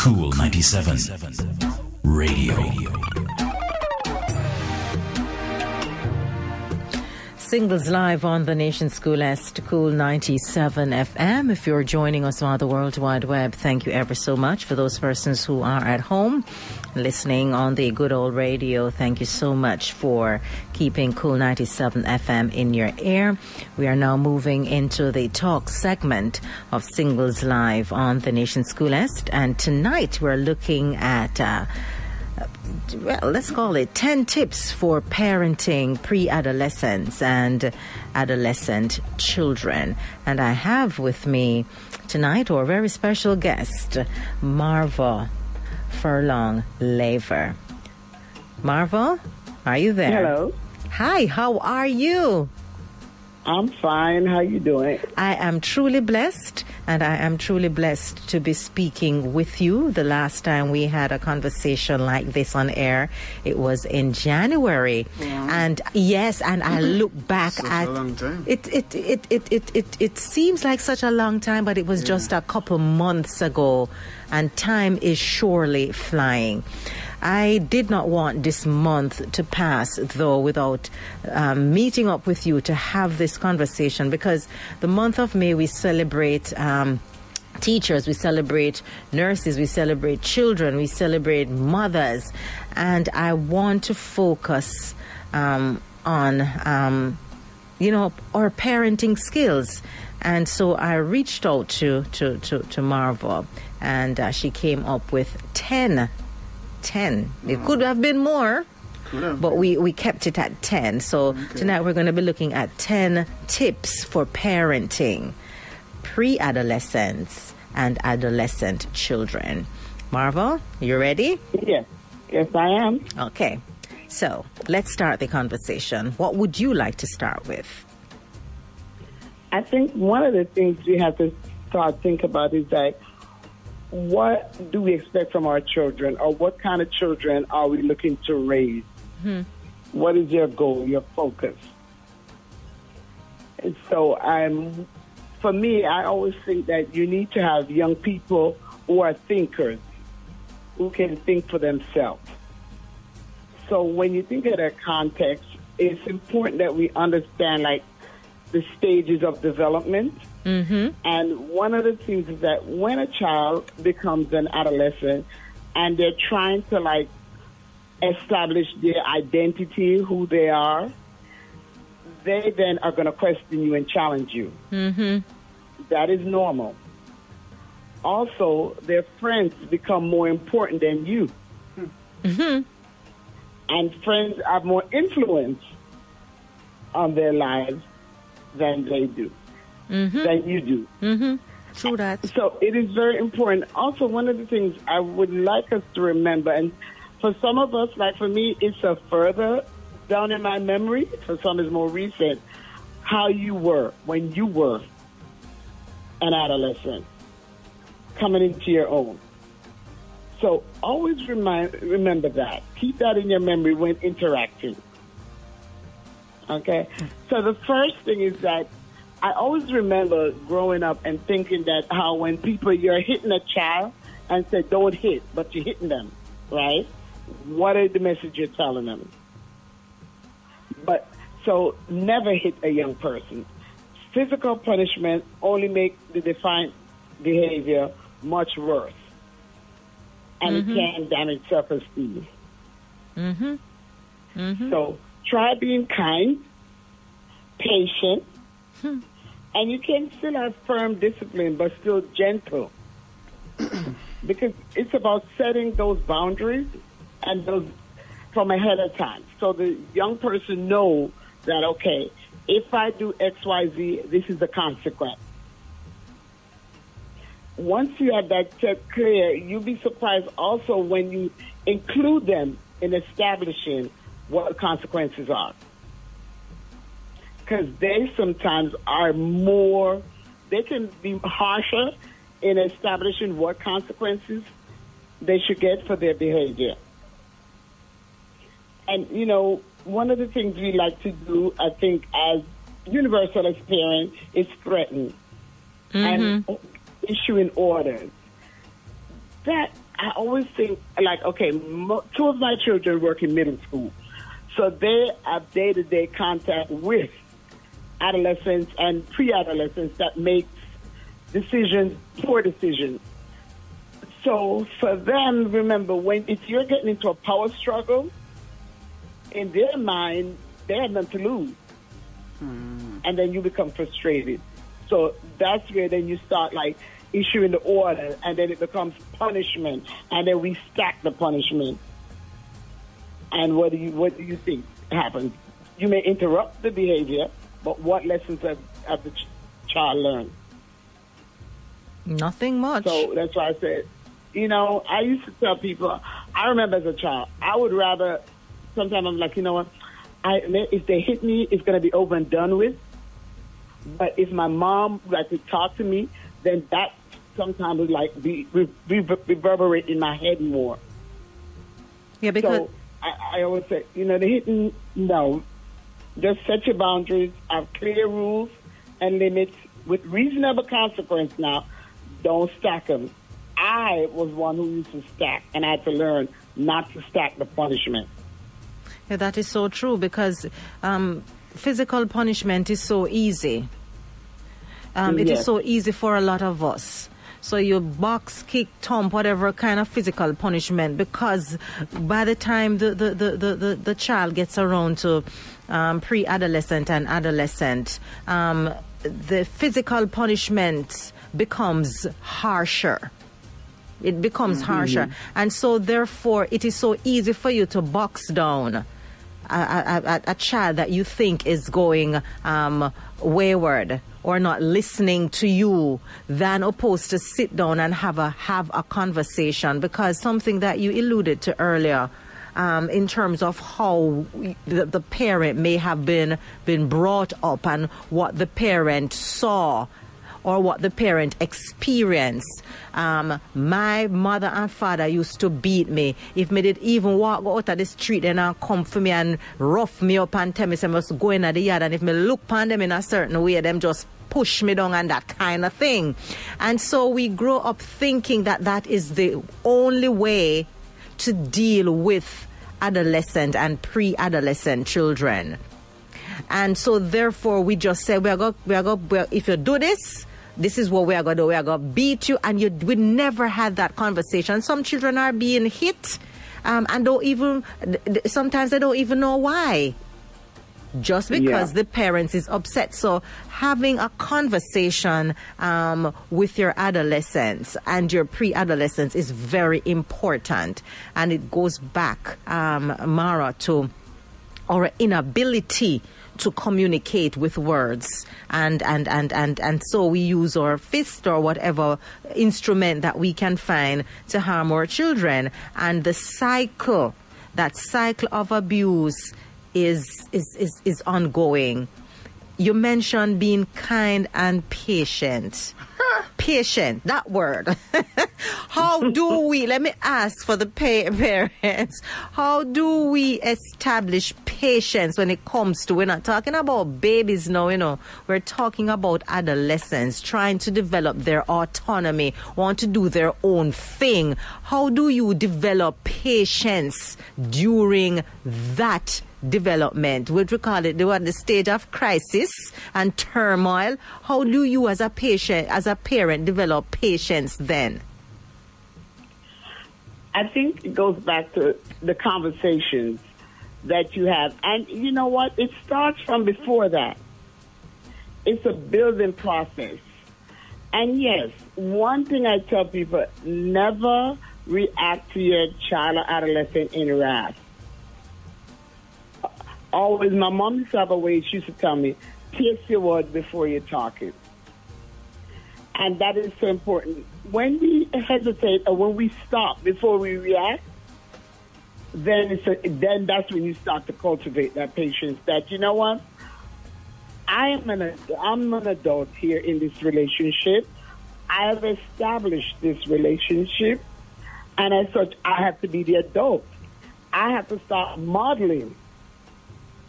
Kool 97 Radio. Singles live on the Nation School Est Kool 97 FM. If you're joining us via the World Wide Web, thank you ever so much. For those persons who are at home listening on the good old radio, thank you so much for keeping Kool 97 FM in your ear. We are now moving into the talk segment of Singles Live on the Nation's Coolest. And tonight we're looking at. Uh, well, let's call it 10 tips for parenting pre adolescents and adolescent children. And I have with me tonight our very special guest, Marva Furlong Laver. Marva, are you there? Hello. Hi, how are you? I'm fine. How you doing? I am truly blessed, and I am truly blessed to be speaking with you. The last time we had a conversation like this on air, it was in January, Yeah. and yes, and I look back Such at. It, it, it, it, it, it, it seems like such a long time, but it was just a couple months ago, and time is surely flying. I did not want this month to pass, though, without um, meeting up with you to have this conversation because the month of May we celebrate. Um, teachers, we celebrate nurses, we celebrate children, we celebrate mothers, and I want to focus um, on, um, you know, our parenting skills. And so I reached out to to to, to Marva, and uh, she came up with ten 10. It could have been more, have but been. we, we kept it at 10. So tonight we're going to be looking at 10 tips for parenting pre adolescents and adolescent children. Marva, you ready? Yes. Yes, I am. Okay. So let's start the conversation. What would you like to start with? I think one of the things we have to start think about is that what do we expect from our children, or what kind of children are we looking to raise? Hmm. What is your goal, your focus? And so, I'm, for me, I always think that you need to have young people who are thinkers, who can think for themselves. So when you think of that context, it's important that we understand like the stages of development. Mm-hmm. And one of the things is that when a child becomes an adolescent and they're trying to like establish their identity, who they are, they then are going to question you and challenge you. Mm-hmm. That is normal. Also, their friends become more important than you and friends have more influence on their lives than they do, Mm-hmm. than you do. Mm-hmm. True that. So it is very important. Also, one of the things I would like us to remember, and for some of us, like for me, it's a further down in my memory. For some, it's more recent. How you were when you were an adolescent, coming into your own. So always remind, remember that. Keep that in your memory when interacting. Okay? So the first thing is that I always remember growing up and thinking that how when people, you're hitting a child and say, don't hit, but you're hitting them, right? What is the message you're telling them? But so never hit a young person. Physical punishment only make the defiant behavior much worse. And it can damage self-esteem. Mhm. Mhm. So try being kind, patient, and you can still have firm discipline, but still gentle. because it's about setting those boundaries and those from ahead of time. So the young person know that, okay, if I do X, Y, Z, this is the consequence. Once you have that set clear, you'll be surprised also when you include them in establishing what the consequences are. Because they sometimes are more, they can be harsher in establishing what consequences they should get for their behavior. And, you know, one of the things we like to do, I think, as universal as parents, is threaten and mm-hmm. issuing orders. That I always think like, okay, mo- two of my children work in middle school, so they have day to day contact with adolescents and pre-adolescents that make decisions, poor decisions. So for them, remember when if you're getting into a power struggle, in their mind, they have nothing to lose, hmm. and then you become frustrated. So that's where then you start like issuing the order, and then it becomes punishment, and then we stack the punishment. And what do you what do you think happens? You may interrupt the behavior, but what lessons have, have the ch- child learned? Nothing much. So that's why I said, you know, I used to tell people, I remember as a child, I would rather, sometimes I'm like, you know what, I, if they hit me, it's going to be over and done with. But if my mom like to talk to me, then that sometimes would like be, re, re, reverberate in my head more. yeah, because So I, I always say, you know, the hitting, no. Just set your boundaries, have clear rules and limits with reasonable consequence now. Don't stack them. I was one who used to stack, and I had to learn not to stack the punishment. Yeah, that is so true because um, physical punishment is so easy. Um, It is Yes. so easy for a lot of us. So you box, kick, thump, whatever kind of physical punishment, because by the time the, the, the, the, the, the child gets around to um, pre-adolescent and adolescent, um, the physical punishment becomes harsher. It becomes harsher. And so therefore it is so easy for you to box down a, a, a, a child that you think is going um, wayward or not listening to you than opposed to sit down and have a have a conversation. Because something that you alluded to earlier um, in terms of how the, the parent may have been been brought up and what the parent saw or what the parent experienced. Um, my mother and father used to beat me. If me did even walk out of the street and come for me and rough me up and tell me I must go in the yard and if me look upon them in a certain way, them just push me down and that kind of thing. And so we grow up thinking that that is the only way to deal with adolescent and pre-adolescent children. And so therefore we just say we are going we are going if you do this this is what we are going to do. We are going to beat you, and you we never had that conversation. Some children are being hit, um, and don't even. Sometimes they don't even know why. Just because Yeah. the parents is upset. So having a conversation um, with your adolescents and your pre-adolescents is very important, and it goes back, um, Marva, to our inability to communicate with words and and, and, and and so we use our fist or whatever instrument that we can find to harm our children and the cycle that cycle of abuse is is is, is ongoing. You mentioned being kind and patient. Patient that word. How do we let me ask for the pa- parents. How do we establish patience when it comes to we're not talking about babies now you know. We're talking about adolescents trying to develop their autonomy want to do their own thing. How do you develop patience during that development what we call it they were at the stage of crisis and turmoil how do you as a patient as a parent develop patience then I think it goes back to the conversations that you have. And you know what? It starts from before that. It's a building process. And yes, one thing I tell people never react to your child or adolescent in wrath. Always, my mom used to have a way, she used to tell me, taste your words before you talk it. And that is so important. When we hesitate or when we stop before we react, then it's a, then that's when you start to cultivate that patience. That you know what, I am an I'm an adult here in this relationship. I have established this relationship, and as such, I have to be the adult. I have to start modeling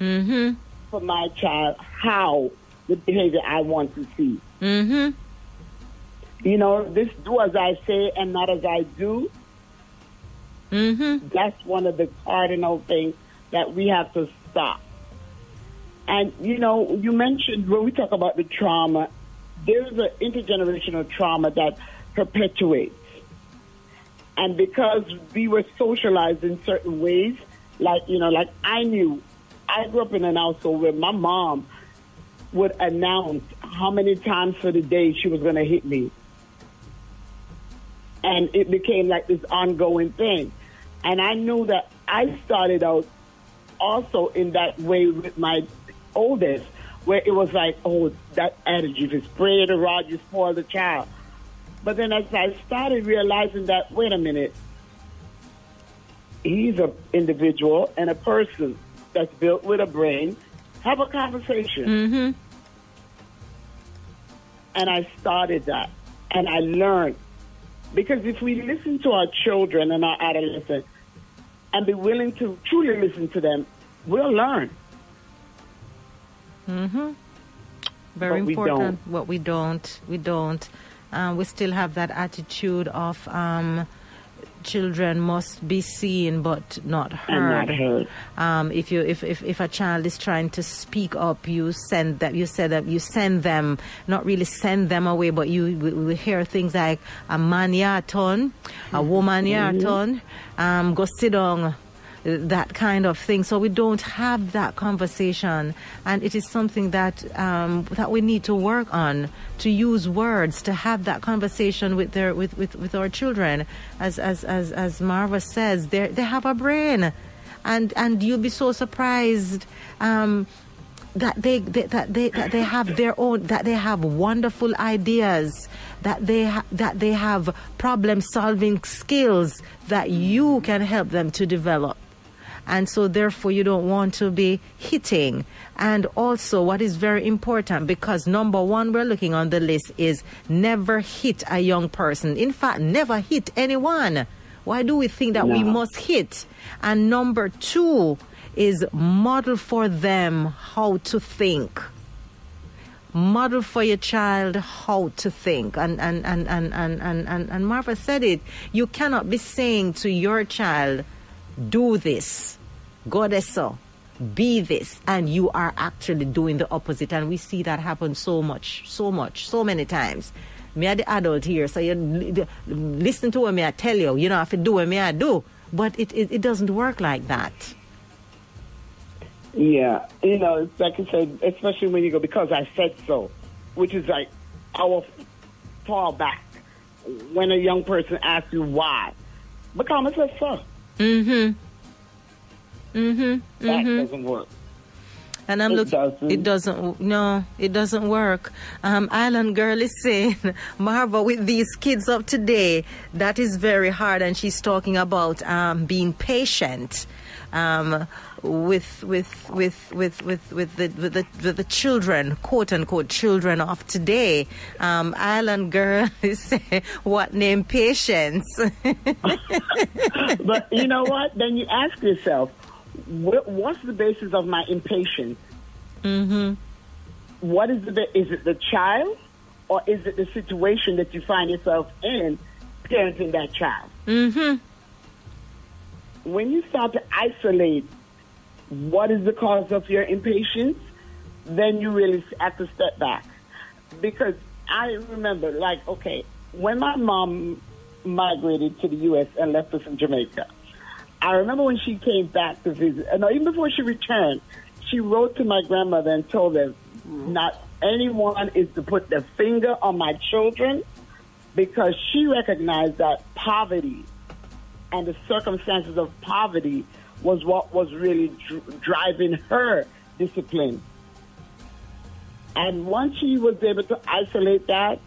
mm-hmm for my child how the behavior I want to see. mm-hmm You know, this do as I say and not as I do. Mm-hmm. That's one of the cardinal things that we have to stop. And you know, you mentioned when we talk about the trauma, there's an intergenerational trauma that perpetuates. And because we were socialized in certain ways, like you know, like I knew, I grew up in an household where my mom would announce how many times for the day she was going to hit me. And it became like this ongoing thing. And I knew that I started out also in that way with my oldest, where it was like, oh, that attitude is spray the rod, you spoil the child. But then as I started realizing that, wait a minute, he's an individual and a person that's built with a brain. Have a conversation. Mm-hmm. And I started that. And I learned. Because if we listen to our children and our adolescents and be willing to truly listen to them, we'll learn. Mm-hmm. Very But we important. What we don't, we don't. Uh, we still have that attitude of um, children must be seen but not heard. not heard. Um, if you if, if, if a child is trying to speak up, you send that you said that you send them, not really send them away, but you we, we hear things like a man ya a woman ya turn, um, go sit down, that kind of thing. So we don't have that conversation, and it is something that um, that we need to work on to use words to have that conversation with their with, with, with our children. As as as as Marva says, they they have a brain, and and you'll be so surprised. Um, that they, they that they that they have their own that they have wonderful ideas that they ha- that they have problem solving skills that you can help them to develop and so therefore you don't want to be hitting. And also what is very important because number one we're looking on the list is never hit a young person. In fact never hit anyone. Why do we think that we must hit? And number two is model for them how to think. Model for your child how to think. And and and and and and, and, and marva said it you cannot be saying to your child do this go this so be this and you are actually doing the opposite. And we see that happen so much so much so many times. Me are the adult here so you listen to what me I tell you. You know have to do what me I do. But it, it, it doesn't work like that. Yeah, you know, it's like I said, especially when you go because I said so, which is like our fall back when a young person asks you why. Because I said so. mm-hmm mm-hmm That doesn't work. And I'm It looking. doesn't. It doesn't. No, it doesn't work. Um, Island girl is saying, Marva, with these kids of today, that is very hard. And she's talking about um, being patient. Um, with with with with with with the with the, with the children, quote unquote children of today. Um, Island girl is saying, "What name patience?" But you know what? Then you ask yourself, wh- what's the basis of my impatience? mm-hmm. What is the ba- is it the child, or is it the situation that you find yourself in, parenting that child? Mm-hmm. when you start to isolate what is the cause of your impatience, then you really have to step back. Because I remember, like, okay, when my mom migrated to the U.S. and left us in Jamaica, I remember when she came back to visit, no, even before she returned, she wrote to my grandmother and told them, not anyone is to put their finger on my children because she recognized that poverty and the circumstances of poverty was what was really dr- driving her discipline. And once she was able to isolate that,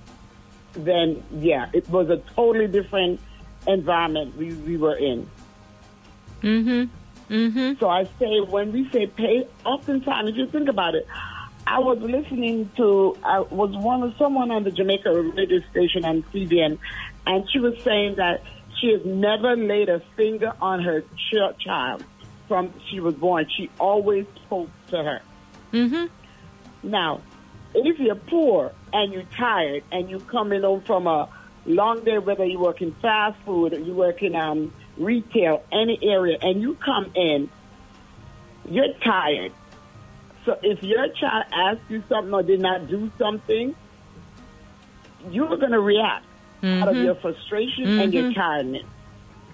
then yeah, it was a totally different environment we, we were in. Mm-hmm. Mm-hmm. So I say when we say pay, oftentimes if you think about it, I was listening to I was one of someone on the Jamaica radio station on CBN, and she was saying that she has never laid a finger on her ch- child from she was born. She always spoke to her. Mm-hmm. Now, if you're poor and you're tired and you're coming home from a long day, whether you work in fast food or you work in um, retail, any area, and you come in, you're tired. So if your child asks you something or did not do something, you're going to react mm-hmm. out of your frustration mm-hmm. and your mm-hmm. tiredness.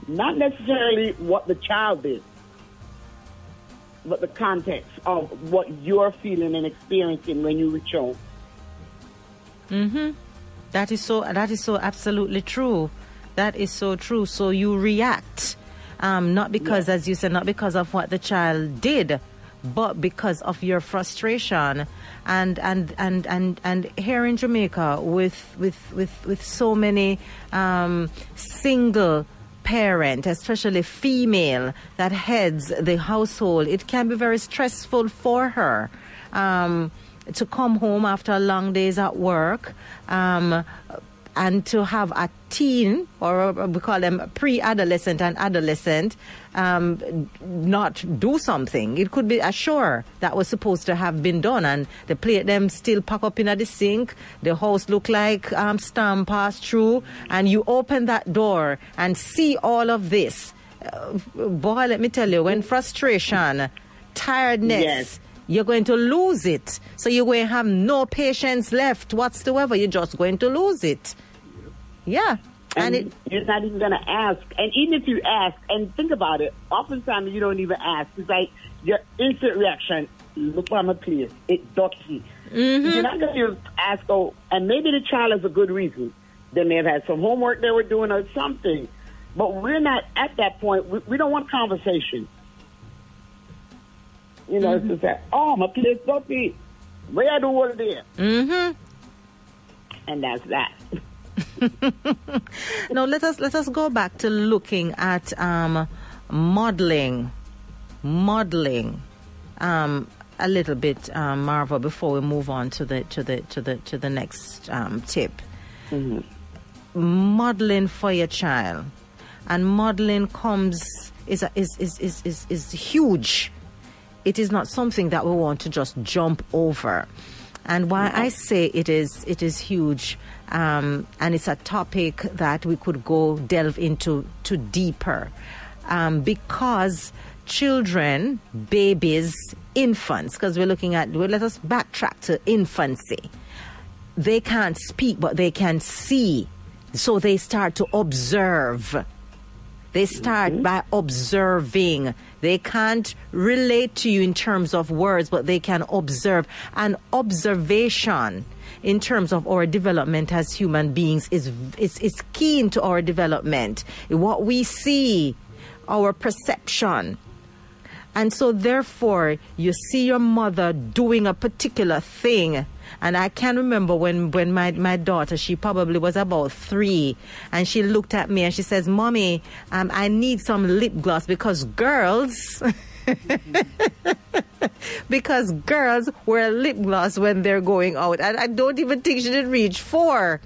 Not necessarily what the child did, but the context of what you're feeling and experiencing when you reach home. Mhm. That is so. That is so absolutely true. That is so true. So you react, um, not because, as you said, not because of what the child did, but because of your frustration. And and and and and here in Jamaica, with with with with so many um, single parent, especially female, that heads the household, it can be very stressful for her. Um, to come home after long days at work um, and to have a teen, or we call them pre-adolescent and adolescent, um, not do something. It could be a chore that was supposed to have been done, and the plate them still pack up in at the sink. The house look like um, storm passed through, and you open that door and see all of this. Uh, boy, let me tell you, when frustration, tiredness. Yes you're going to lose it. So you're going to have no patience left whatsoever. You're just going to lose it. Yeah. And, and it, you're not even going to ask. And even if you ask, and think about it, oftentimes you don't even ask. It's like your instant reaction, look what I'm please. It's dirty. Mm-hmm. You're not going to ask, oh, and maybe the child has a good reason. They may have had some homework they were doing or something. But we're not at that point. We, we don't want conversation. You know, mm-hmm. it's just that, oh, my place dirty. Where I do it is. Mm-hmm. And that's that. now let us let us go back to looking at um, modeling, modeling, um, a little bit, um, Marva, before we move on to the to the to the to the next um, tip. Mm-hmm. Modeling for your child, and modeling comes is a, is, is is is is huge it is not something that we want to just jump over. And why I say it is it is huge, um, and it's a topic that we could go delve into to deeper, um, because children, babies, infants, because we're looking at well, let us backtrack to infancy. They can't speak, but they can see, so they start to observe they start mm-hmm. by observing. They can't relate to you in terms of words, but they can observe. And observation in terms of our development as human beings is, is, is keen to our development. What we see, our perception. And so, therefore, you see your mother doing a particular thing and I can remember when, when my, my daughter, she probably was about three, and she looked at me and she says, Mommy, um, I need some lip gloss because girls. because girls wear lip gloss when they're going out. And I don't even think she did reach four.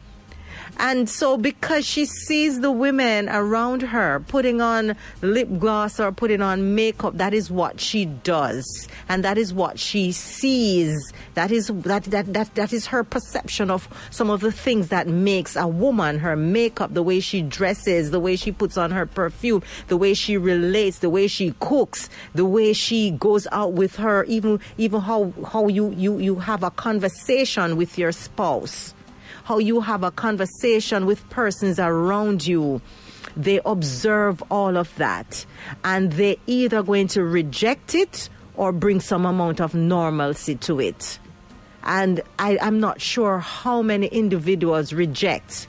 And so, because she sees the women around her putting on lip gloss or putting on makeup, that is what she does, and that is what she sees. That is that that that that is her perception of some of the things that makes a woman. Her makeup, the way she dresses, the way she puts on her perfume, the way she relates, the way she cooks, the way she goes out with her, even even how how you you you have a conversation with your spouse how you have a conversation with persons around you. They observe all of that and they're either going to reject it or bring some amount of normalcy to it. And I, am not sure how many individuals reject,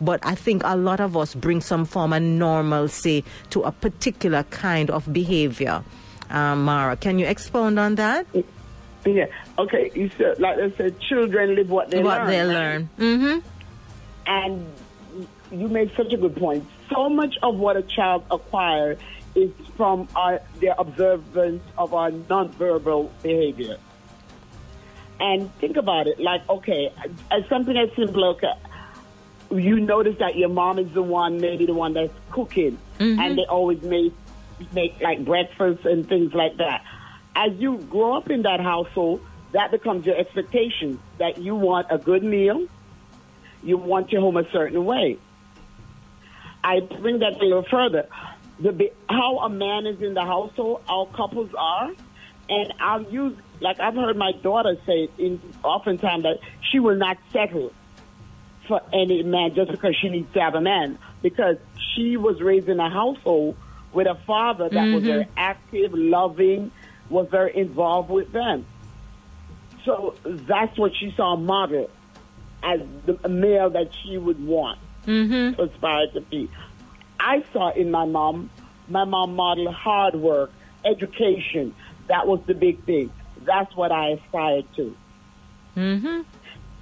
but I think a lot of us bring some form of normalcy to a particular kind of behavior. Um, Marva, can you expound on that? Yeah. Okay. You said, like I said, children live what they what learn. What they learn. Mm-hmm. And you made such a good point. So much of what a child acquires is from our, their observance of our nonverbal behavior. And think about it, like, okay, as something as simple, okay, you notice that your mom is the one, maybe the one that's cooking, mm-hmm. and they always make make like breakfast and things like that as you grow up in that household, that becomes your expectation that you want a good meal, you want your home a certain way. I bring that a little further. the how a man is in the household, how couples are, and I'll use like I've heard my daughter say in oftentimes that she will not settle for any man just because she needs to have a man because she was raised in a household with a father that mm-hmm. was very active, loving, was very involved with them. So that's what she saw model as the male that she would want mm-hmm. to aspire to be. I saw in my mom, my mom modeled hard work, education. That was the big thing. That's what I aspired to. Mm-hmm.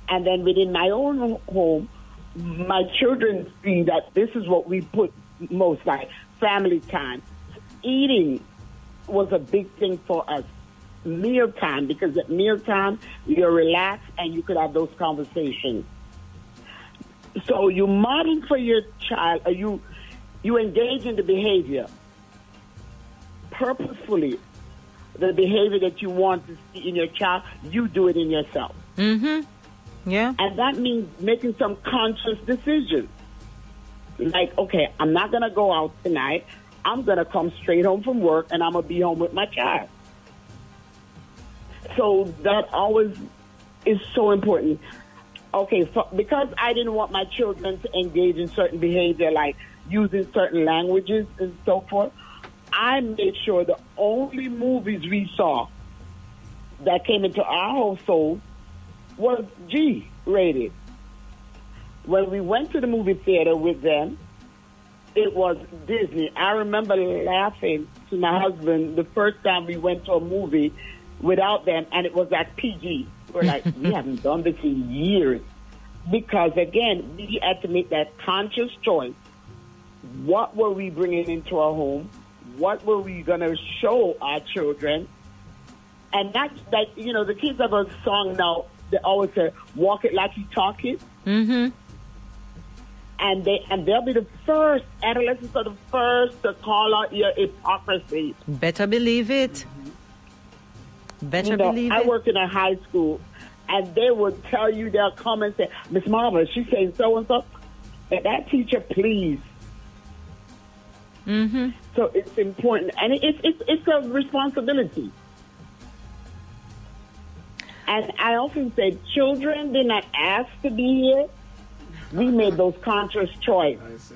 And then within my own home, my children see that this is what we put most like family time. Eating was a big thing for us. Meal time, because at meal time, you're relaxed and you could have those conversations. So you model for your child, or you, you engage in the behavior purposefully. The behavior that you want to see in your child, you do it in yourself. Mm-hmm. Yeah. And that means making some conscious decisions. Like, okay, I'm not going to go out tonight. I'm going to come straight home from work and I'm going to be home with my child. So that always is so important. Okay, so because I didn't want my children to engage in certain behavior like using certain languages and so forth, I made sure the only movies we saw that came into our household was G rated. When we went to the movie theater with them, it was Disney. I remember laughing to my husband the first time we went to a movie without them, and it was at PG. We're like, we haven't done this in years. Because again, we had to make that conscious choice. What were we bringing into our home? What were we going to show our children? And that's that, you know, the kids have a song now they always say, walk it like you talk it. Mm-hmm. And they and they'll be the first adolescents are the first to call out your hypocrisy. Better believe it. Better you know, believe I it. worked in a high school, and they will tell you they'll come and say, Miss Marva, she's saying so and so. And that teacher, please. Mm-hmm. So it's important, and it's it's it's a responsibility. And I often say, children did not ask to be here. We made those conscious choices.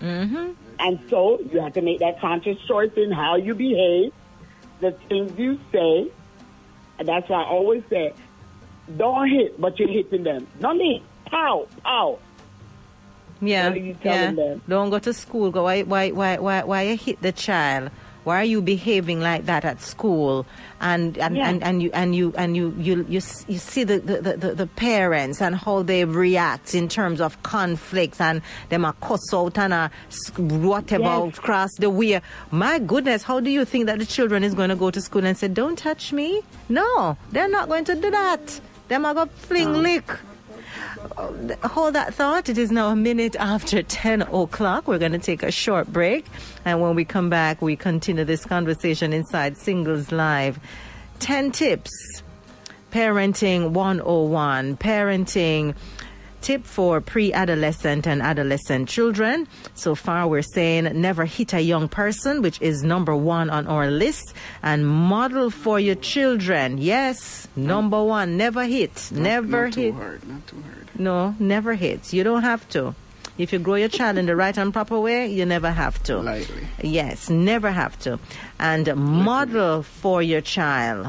Mm-hmm. And so you have to make that conscious choice in how you behave, the things you say. And that's why I always say, don't hit, but you're hitting them. Don't hit. Pow, pow. Yeah, yeah. Them? Don't go to school. Go. Why, why, why, why, why you hit the child? Why are you behaving like that at school? And and, yeah. and, and you and you and you you you, you see the, the, the, the, parents and how they react in terms of conflicts and them are cuss out and a whatever yes. across the way. My goodness, how do you think that the children is going to go to school and say, "Don't touch me"? No, they're not going to do that. Them are going to fling lick hold that thought. It is now a minute after 10 o'clock. We're going to take a short break. And when we come back, we continue this conversation inside Singles Live. 10 tips. Parenting 101. Parenting tip for pre adolescent and adolescent children. So far, we're saying never hit a young person, which is number one on our list, and model for your children. Yes, number one, never hit. Not, never not hit. Too hard, not too hard. No, never hit. You don't have to. If you grow your child in the right and proper way, you never have to. Lightly. Yes, never have to. And model for your child.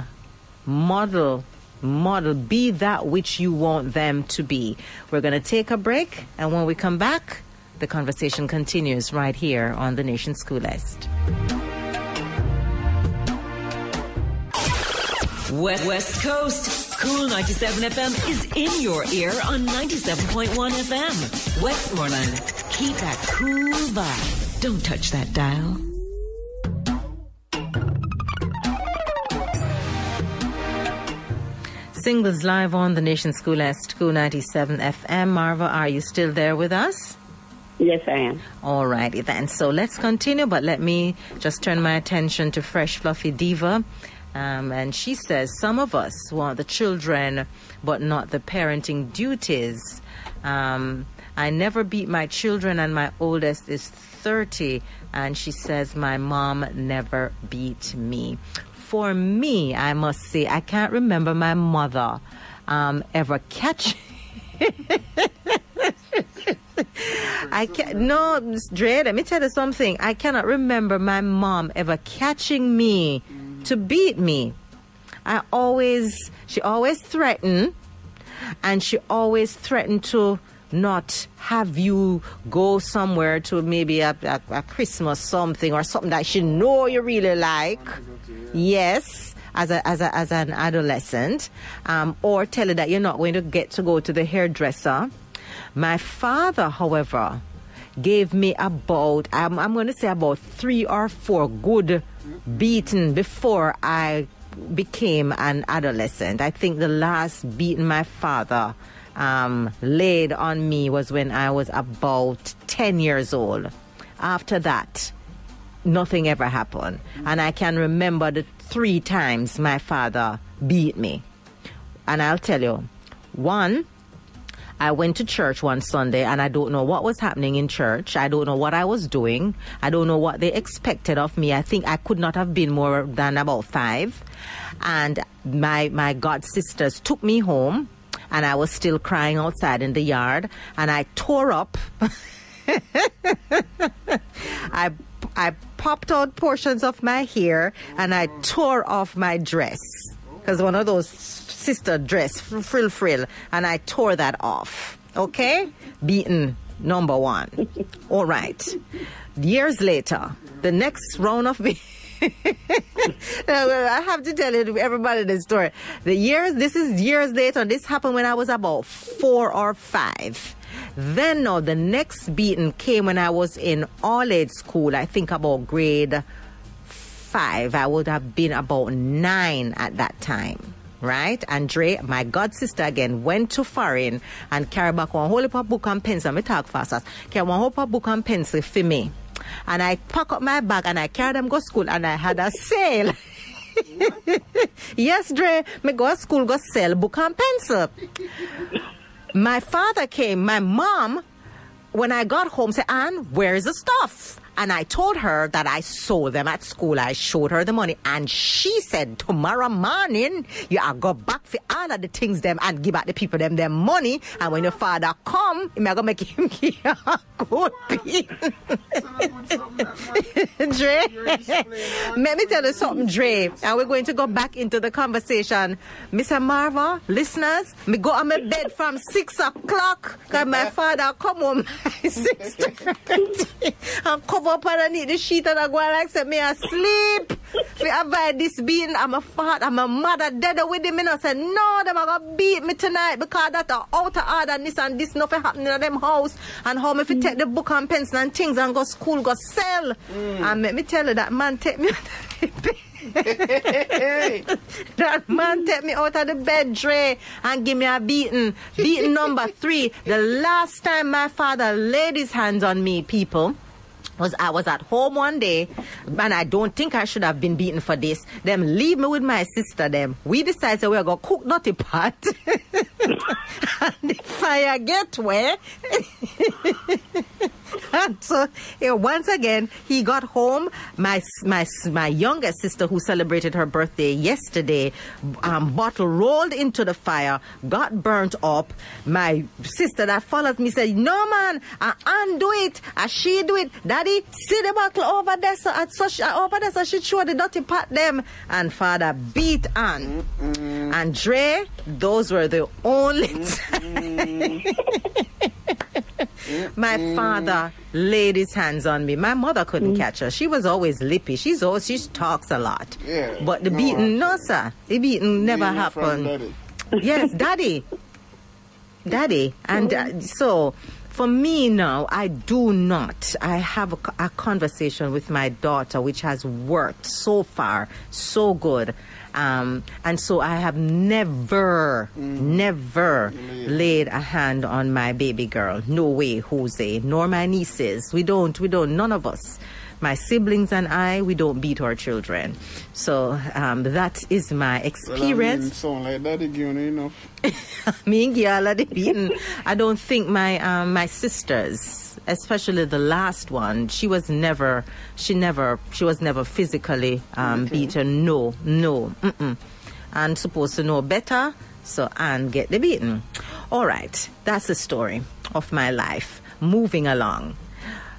Model model, be that which you want them to be. We're going to take a break, and when we come back, the conversation continues right here on the Nation's Coolest. West, West Coast, Kool 97 FM is in your ear on 97.1 FM. Westmoreland, keep that cool vibe. Don't touch that dial. Singles live on the Nation School Est, Kool 97 FM. Marva, are you still there with us? Yes, I am. All righty then. So let's continue, but let me just turn my attention to Fresh Fluffy Diva. Um, and she says some of us want the children, but not the parenting duties. Um, I never beat my children, and my oldest is 30, and she says, My mom never beat me. For me, I must say, I can't remember my mother um, ever catching. I can't. No, Dre. Let me tell you something. I cannot remember my mom ever catching me to beat me. I always, she always threatened, and she always threatened to not have you go somewhere to maybe a, a, a Christmas something or something that she know you really like. Yes as a, as a, as an adolescent, um, or tell her that you're not going to get to go to the hairdresser. My father, however, gave me about I'm, I'm going to say about three or four good beaten before I became an adolescent. I think the last beating my father um, laid on me was when I was about 10 years old. After that, nothing ever happened. And I can remember the three times my father beat me. And I'll tell you, one, I went to church one Sunday and I don't know what was happening in church. I don't know what I was doing. I don't know what they expected of me. I think I could not have been more than about five. And my, my god sisters took me home and I was still crying outside in the yard and I tore up. I I popped out portions of my hair and I tore off my dress because one of those sister dress frill frill and I tore that off. Okay, beaten number one. All right. Years later, the next round of me. I have to tell you, everybody this story. The years, this is years later. This happened when I was about four or five. Then, no, the next beating came when I was in all age school, I think about grade five. I would have been about nine at that time. Right? Andre, my god sister again, went to foreign and carried back one whole book and pencil. Me talk fast. Carry one whole book and pencil for me. And I pack up my bag and I carry them go school and I had a sale. yes, Dre, me go to school go sell book and pencil. My father came, my mom, when I got home, said, Anne, where is the stuff? And I told her that I sold them at school. I showed her the money. And she said, tomorrow morning, you are go back for all of the things them and give back the people them their money. And when your father come, you going to make him give a good beat. Dre, let me tell you something, Dre. And we're going to go back into the conversation. Mr. Marva, listeners, me go on my bed from 6 o'clock. Because my father come home at 6.30 and come up underneath the sheet and I go like say me asleep. I avoid this beating, I'm a fat, I'm a mother dead with him. And I say, no, them are gonna beat me tonight because that are out of order and this and this nothing happening in them house. And how me if you take the book and pencil and things and go school, go sell. Mm. And let me tell you that man take me that man take me out of the bed, Dre, and give me a beating. Beating number three. The last time my father laid his hands on me, people was I was at home one day, and I don't think I should have been beaten for this. Them leave me with my sister. Them we decided we're gonna cook dirty pot, and the fire get where. and so yeah, once again he got home. My my my youngest sister who celebrated her birthday yesterday, um, bottle rolled into the fire, got burnt up. My sister that followed me said, "No man, I undo it. I she do it. That Daddy, see the buckle over there, so at such uh, over there, so she show the dirty pot them. And father beat on. Mm-mm. And Dre, those were the only My father laid his hands on me. My mother couldn't mm. catch her. She was always lippy. She's always she talks a lot. Yeah. But the no, beating, no sir. The beating never happened. yes, daddy. Daddy. And uh, so for me now, I do not. I have a, a, conversation with my daughter, which has worked so far, so good. Um, and so I have never, mm. never laid a hand on my baby girl. No way, Jose, nor my nieces. We don't, we don't, none of us my siblings and I, we don't beat our children. So um, that is my experience. Well, I mean, sound like given enough. me and Giala beaten. I don't think my um, my sisters especially the last one, she was never, she never, she was never physically um, beaten. No, no, mm-mm. and supposed to know better. So and get the beaten. All right, that's the story of my life. Moving along,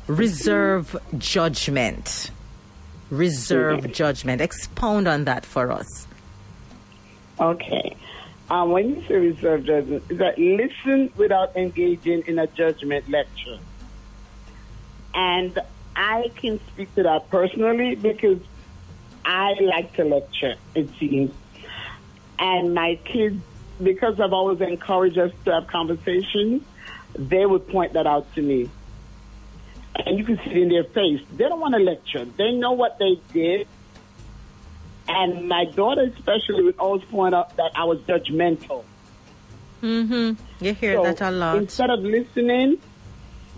reserve judgment. Reserve judgment. Expound on that for us. Okay. Um, when you say reserve judgment, is that listen without engaging in a judgment lecture. And I can speak to that personally because I like to lecture, it seems. And my kids, because I've always encouraged us to have conversations, they would point that out to me. And you can see it in their face. They don't want to lecture. They know what they did. And my daughter especially would always point out that I was judgmental. Mm-hmm. You hear So that a lot. Instead of listening,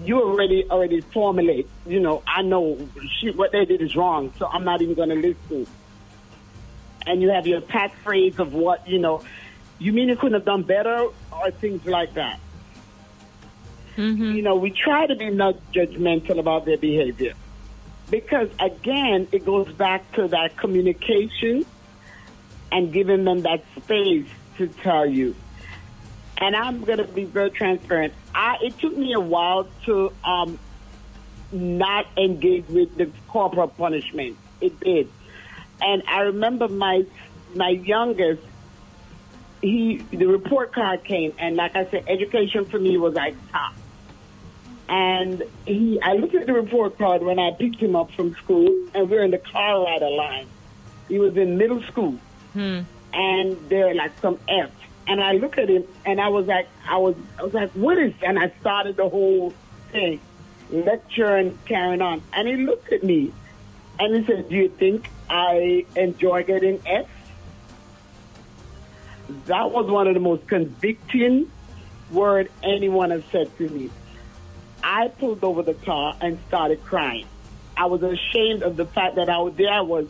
you already already formulate. You know, I know she, what they did is wrong, so I'm not even going to listen. And you have your pat phrase of what you know. You mean you couldn't have done better, or things like that. You know, we try to be not judgmental about their behavior because again, it goes back to that communication and giving them that space to tell you. And I'm going to be very transparent. I, it took me a while to um, not engage with the corporal punishment. It did, and I remember my my youngest. He the report card came, and like I said, education for me was like top. And he, I looked at the report card when I picked him up from school, and we're in the car ride line. He was in middle school, hmm. and there were like some F. And I look at him, and I was like, I was, I was like, what is? And I started the whole thing, lecture and carrying on. And he looked at me, and he said, "Do you think I enjoy getting F?" That was one of the most convicting word anyone has said to me. I pulled over the car and started crying. I was ashamed of the fact that out there. I was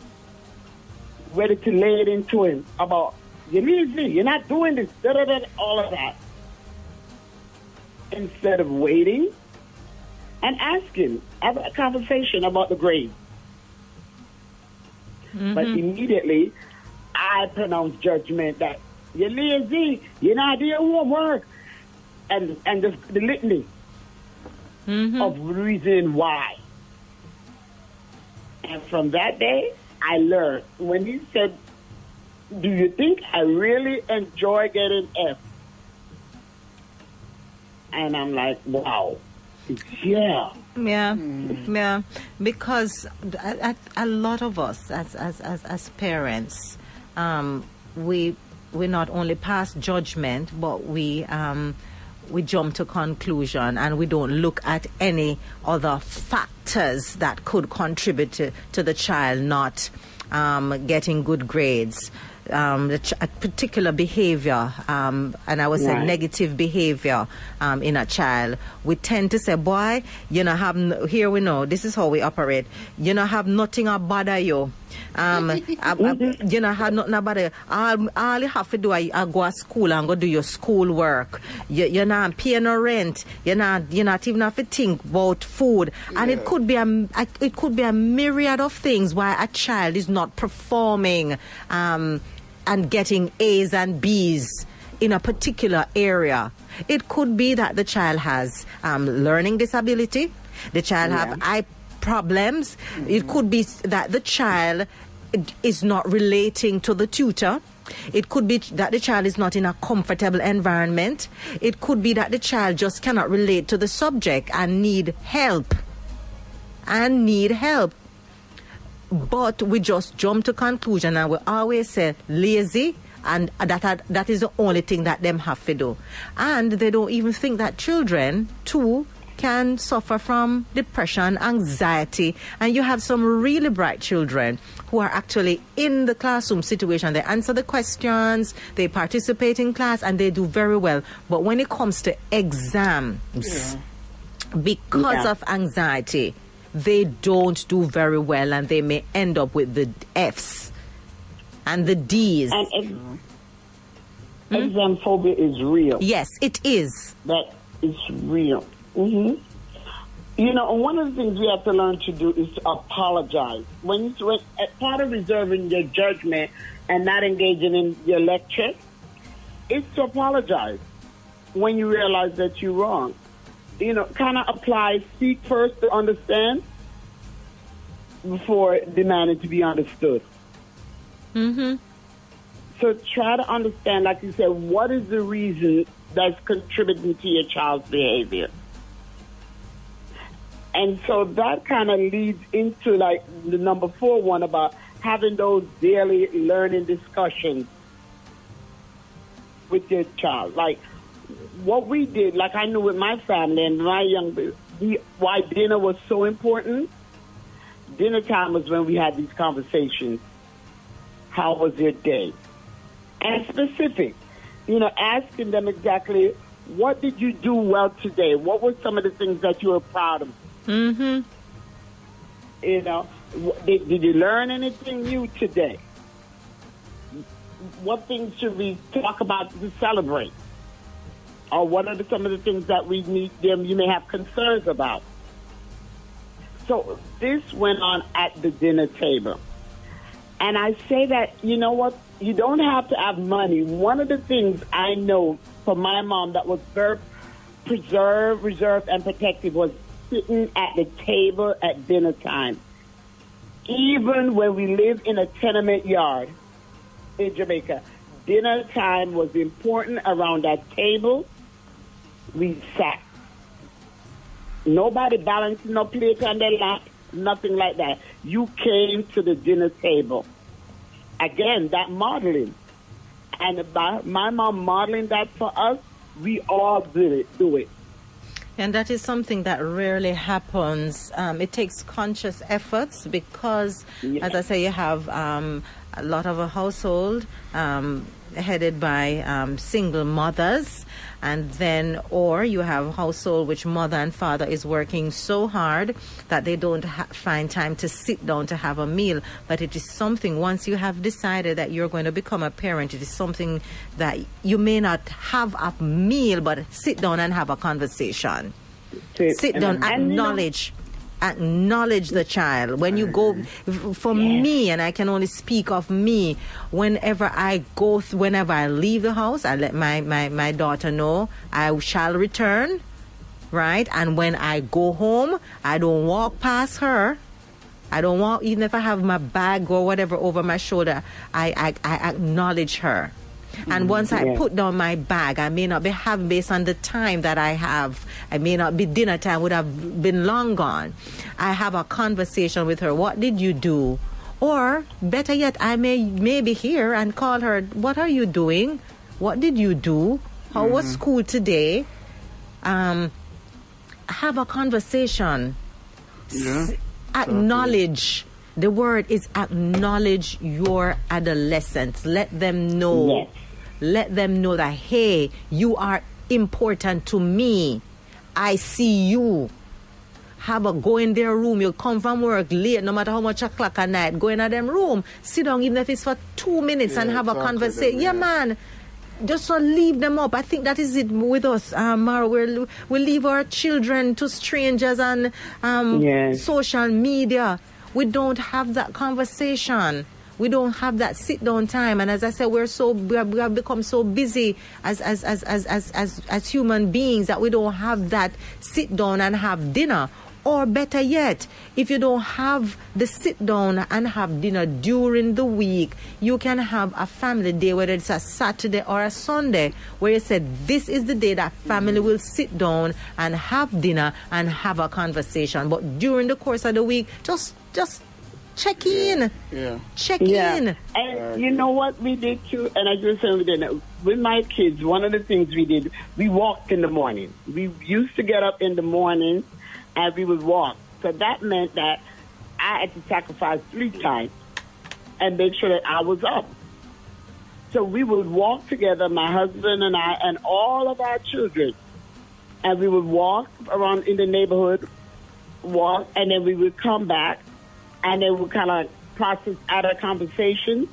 ready to lay it into him about you leave me, you're not doing this, da da da, all of that. Instead of waiting and asking, have a conversation about the grade. Mm-hmm. But immediately, I pronounced judgment that you're lazy, you're not doing homework, and and the, the litany of reason why. And from that day, I learned when he said, "Do you think I really enjoy getting F?" And I'm like, "Wow, yeah." Yeah, yeah, because a, a, a lot of us as as as, as parents, um, we we not only pass judgment, but we um, we jump to conclusion and we don't look at any other factors that could contribute to, to the child not um, getting good grades. Um, the ch- a particular behavior, um, and I would say Right. negative behavior um, in a child, we tend to say, "Boy, you know, have n- here we know this is how we operate. You know, have nothing a bother you. Um, I- I- you know, have nothing a bother you. All, all you have to do is go to school and go do your school work. You, you're not paying no rent. You're not. You're not even have to think about food. And it could be a, it could be a myriad of things why a child is not performing um, and getting A's and B's in a particular area. It could be that the child has um, learning disability, the child have problems. It could be that the child is not relating to the tutor. It could be that the child is not in a comfortable environment. It could be that the child just cannot relate to the subject and need help. And need help but we just jump to conclusion and we always say lazy and that that is the only thing that them have to do and they don't even think that children too can suffer from depression anxiety and you have some really bright children who are actually in the classroom situation they answer the questions they participate in class and they do very well but when it comes to exams because Yeah. of anxiety, they don't do very well and they may end up with the F's and the D's. And ex- hmm? exam phobia is real. yes, it is. That is real. Hmm You know, one of the things we have to learn to do is to apologize. When, when part of reserving your judgment and not engaging in your lecture is to apologize when you realize that you're wrong. You know, kind of apply, seek first to understand before demanding to be understood. Mm-hmm. So try to understand, like you said, what is the reason that's contributing to your child's behavior. And so that kind of leads into like the number four one about having those daily learning discussions with your child. Like what we did, like I knew with my family and my young, we, why dinner was so important. Dinner time was when we had these conversations. How was your day? And specific you know, asking them exactly what did you do well today? What were some of the things that you were proud of? Mm-hmm. You know, did, did you learn anything new today? What things should we talk about to celebrate? Or what are the, some of the things that we need them you may have concerns about? So this went on at the dinner table. And I say that, you know what, you don't have to have money. One of the things I know from my mom that was very preserved, reserved, and protective was sitting at the table at dinner time. Even when we lived in a tenement yard in Jamaica, dinner time was important around that table. We sat. Nobody balancing no plate on their lap, nothing like that. You came to the dinner table again, that modeling. And my mom modeling that for us, we all did it, do it. And that is something that rarely happens. Um, it takes conscious efforts because, as I say, you have um, a lot of a household um, headed by um, single mothers. And then or you have a household which mother and father is working so hard that they don't ha- find time to sit down to have a meal. But it is something once you have decided that you're going to become a parent it is something that you may not have a meal but sit down and have a conversation. Sit, sit down acknowledge acknowledge the child. When you go, for yes. me, and I can only speak of me, whenever I go, whenever I leave the house, I let my, my, my daughter know I shall return, right? And when I go home, I don't walk past her. I don't want, even if I have my bag or whatever over my shoulder, I, I, I acknowledge her. And once I put down my bag, I may not be having based on the time that I have. I may not be dinner time would have been long gone. I have a conversation with her. What did you do? Or better yet, I may maybe here and call her. What are you doing? What did you do? How mm-hmm. was school today? Um, have a conversation. Yeah. S- acknowledge. The word is acknowledge your adolescents. Let them know. Yes. Let them know that, hey, you are important to me. I see you. Have a go in their room. You come from work late, no matter how much o'clock at night. Go in a them room. Sit down, even if it's for two minutes, yeah, and have a conversation. yeah, man just to leave them up. I think that is it with us, um, Marva. we we leave our children to strangers and um, yes. social media. We don't have that conversation we don't have that sit down time. And as I said, we're so we have, become so busy as as, as as as as as human beings that we don't have that sit down and have dinner. Or better yet, if you don't have the sit down and have dinner during the week, you can have a family day, whether it's a Saturday or a Sunday, where you said this is the day that family will sit down and have dinner and have a conversation. But during the course of the week, just just Check in. Yeah. Check yeah. in. And you know what we did too? And I just said we did with my kids. One of the things we did, we walked in the morning. We used to get up in the morning, and we would walk. So that meant that I had to sacrifice three times and make sure that I was up. So we would walk together, my husband and I, and all of our children, and we would walk around in the neighborhood, walk, and then we would come back and they would kind of process out of conversation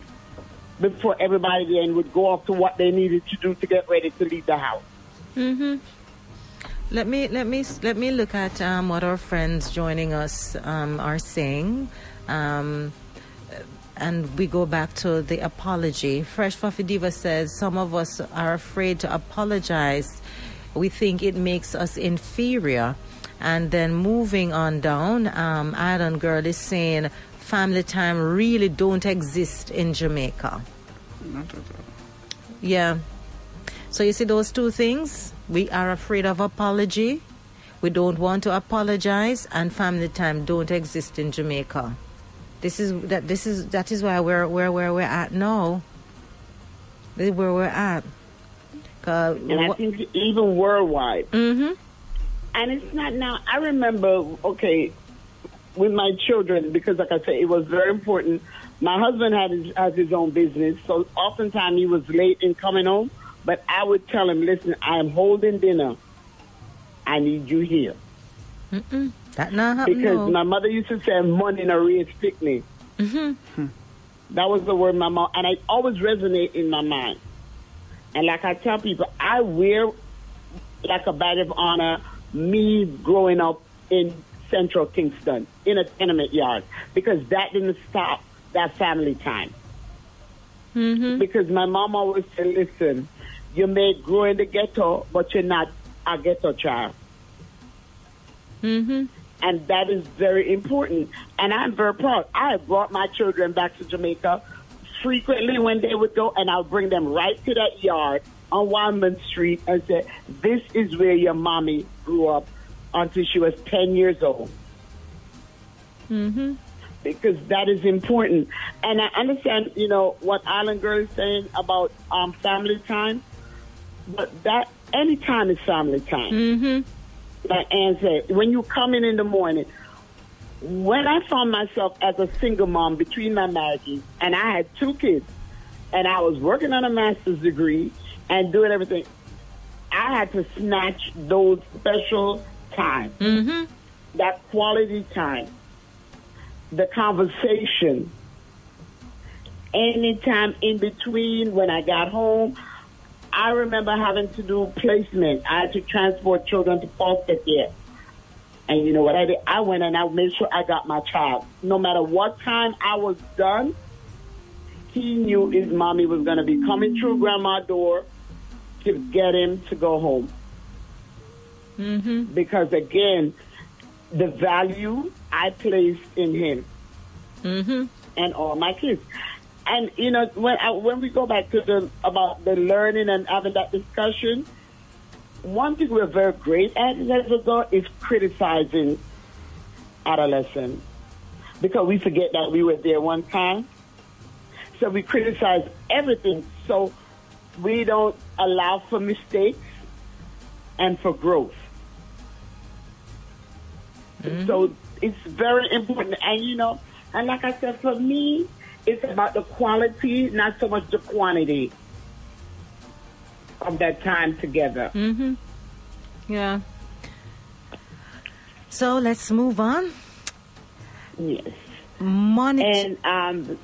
before everybody then would go off to what they needed to do to get ready to leave the house. Mm-hmm. Let me let me let me look at um, what our friends joining us um, are saying, um, and we go back to the apology. Fresh Fluffy Diva says some of us are afraid to apologize. We think it makes us inferior, and then moving on down, um, Island Girl is saying family time really don't exist in Jamaica. Not at all. Yeah. So you see those two things? We are afraid of apology. We don't want to apologize and family time don't exist in Jamaica. This is that this is that is why we're where where we're at now. This is where we're at. Uh, And I think even worldwide. mm-hmm. And it's not now. I remember, okay, with my children, because like I said, it was very important. My husband had his, has his own business, so oftentimes he was late in coming home. But I would tell him, listen, I am holding dinner. I need you here. Mm-mm. That not happen. Because no. my mother used to say, money in a raised pickney. mm-hmm. That was the word my mom, and I always resonate in my mind. And like I tell people, I wear like a badge of honor me growing up in central Kingston in a tenement yard because that didn't stop that family time. Mm-hmm. Because my mom always said, listen, you may grow in the ghetto, but you're not a ghetto child. Mm-hmm. And that is very important. And I'm very proud. I have brought my children back to Jamaica frequently when they would go, and I'll bring them right to that yard on Wildman Street and say, This is where your mommy grew up until she was 10 years old. Mm-hmm. Because that is important. And I understand, you know, what Island Girl is saying about um, family time, but that any time is family time Mm-hmm. like Ann said, when you come in in the morning, when I found myself as a single mom between my marriages, and I had two kids, and I was working on a master's degree and doing everything, I had to snatch those special time, Mm-hmm. that quality time, the conversation, anytime in between when I got home. I remember having to do placement. I had to transport children to foster care. And you know what I did? I went and I made sure I got my child. No matter what time I was done, he knew his mommy was going to be coming through grandma's door to get him to go home. Mm-hmm. Because again, the value I placed in him Mm-hmm. and all my kids. And you know, when I, when we go back to the about the learning and having that discussion, one thing we're very great at as adults is criticizing adolescents because we forget that we were there one time. So we criticize everything. So we don't allow for mistakes and for growth. Mm-hmm. So it's very important. And you know, and like I said, for me, it's about the quality, not so much the quantity of that time together. Mm-hmm. Yeah. So let's move on. Yes. Monitor. And um,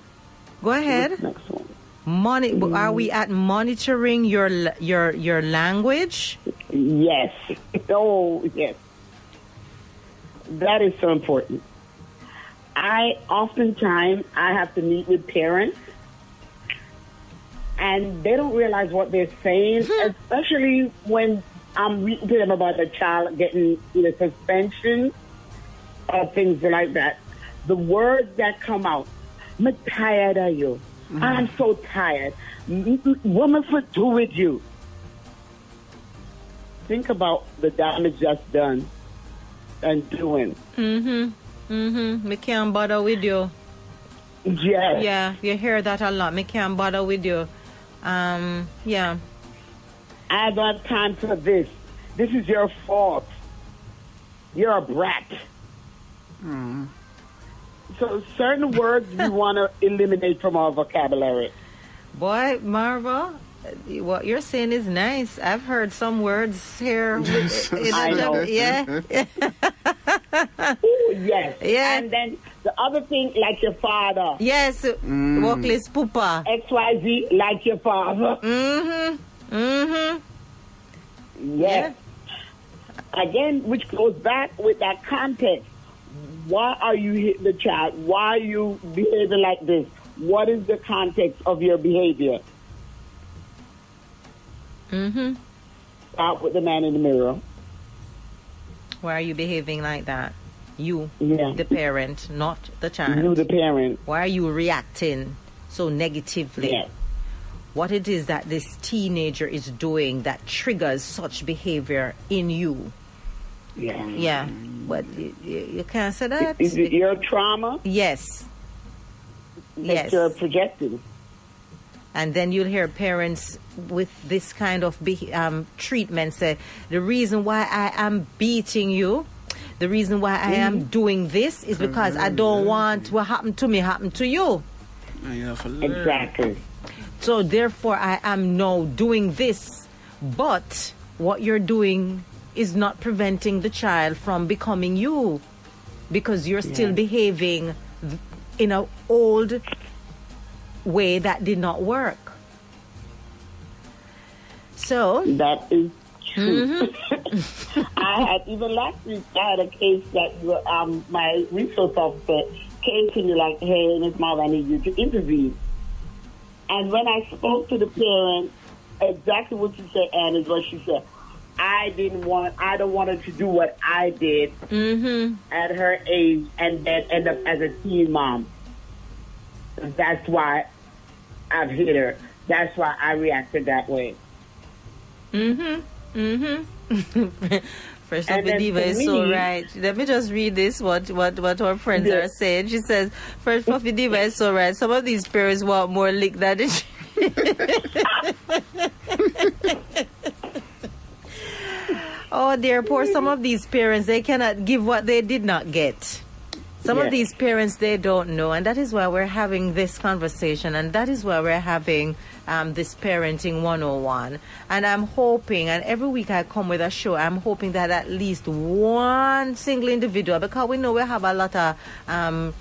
Go ahead. next one? Moni- Are we at monitoring your your your language? Yes. Oh, yes. That is so important. I oftentimes I have to meet with parents, and they don't realize what they're saying, especially when I'm reading to them about the child getting either suspension or things like that. The words that come out, I'm tired of you. I'm so tired. M- m- What am I do with you? Think about the damage that's done and doing. Mm-hmm. Mm-hmm. Me can't bother with you. Yes. Yeah, you hear that a lot. Me can't bother with you. Um. Yeah. I don't have time for this. This is your fault. You're a brat. So certain words we want to eliminate from our vocabulary. Boy, Marva, what you're saying is nice. I've heard some words here. with- in I a- know. Yeah. Ooh, yes. Yeah. And then the other thing, like your father. yes. Walkless Pupa. XYZ, like your father. Mm-hmm. Mm-hmm. Yes. again, which goes back with that context. Why are you hitting the child? Why are you behaving like this? What is the context of your behavior? Mm-hmm. Start with the man in the mirror. Why are you behaving like that? You, Yeah. the parent, not the child. You, the parent. Why are you reacting so negatively? Yes. What it is that this teenager is doing that triggers such behavior in you? Yeah. Yeah, but you, you you can't say that. Is it your trauma Yes, that Yes. you're projecting? and then you'll hear parents with this kind of be, um, treatment say, "The reason why I am beating you." The reason why I am doing this is because I don't want what happened to me happen to you. And you have to learn. Exactly. So therefore, I am now doing this. But what you're doing is not preventing the child from becoming you, because you're still Yeah. behaving in an old way that did not work. So That is true. Mm-hmm. I had even last week I had a case that um, my resource officer came to me like, "Hey, Miss Marv, I need you to intervene." And when I spoke to the parent, exactly what you said, Anne, is what she said. I didn't want. I don't want her to do what I did mm-hmm. at her age, and then end up as a teen mom. That's why I've hit her. That's why I reacted that way. Mm-hmm. Mm-hmm. First And of then Diva is so right. Let me just read this what what what our friends Yeah. are saying. She says, First of Diva is so right. Some of these parents want more lick than it. oh dear, poor some of these parents they cannot give what they did not get. Some of these parents they don't know, and that is why we're having this conversation, and that is why we're having um, this parenting 101. And I'm hoping, and every week I come with a show, I'm hoping that at least one single individual, because we know we have a lot of um,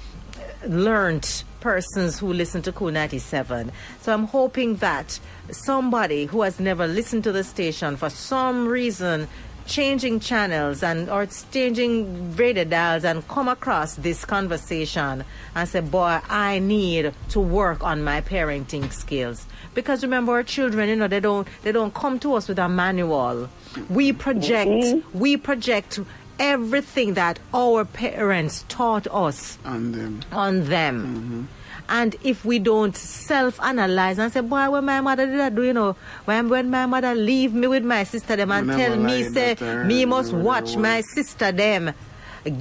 learned persons who listen to Kool 97. So I'm hoping that somebody who has never listened to the station for some reason changing channels and or changing radio dials and come across this conversation and say, boy, I need to work on my parenting skills. Because remember our children, you know, they don't they don't come to us with a manual. We project mm-hmm. we project everything that our parents taught us on them. on them. Mm-hmm. And if we don't self-analyze and say, boy, when my mother did that do, you know, when, when my mother leave me with my sister them and tell me, say, me must watch my sister them,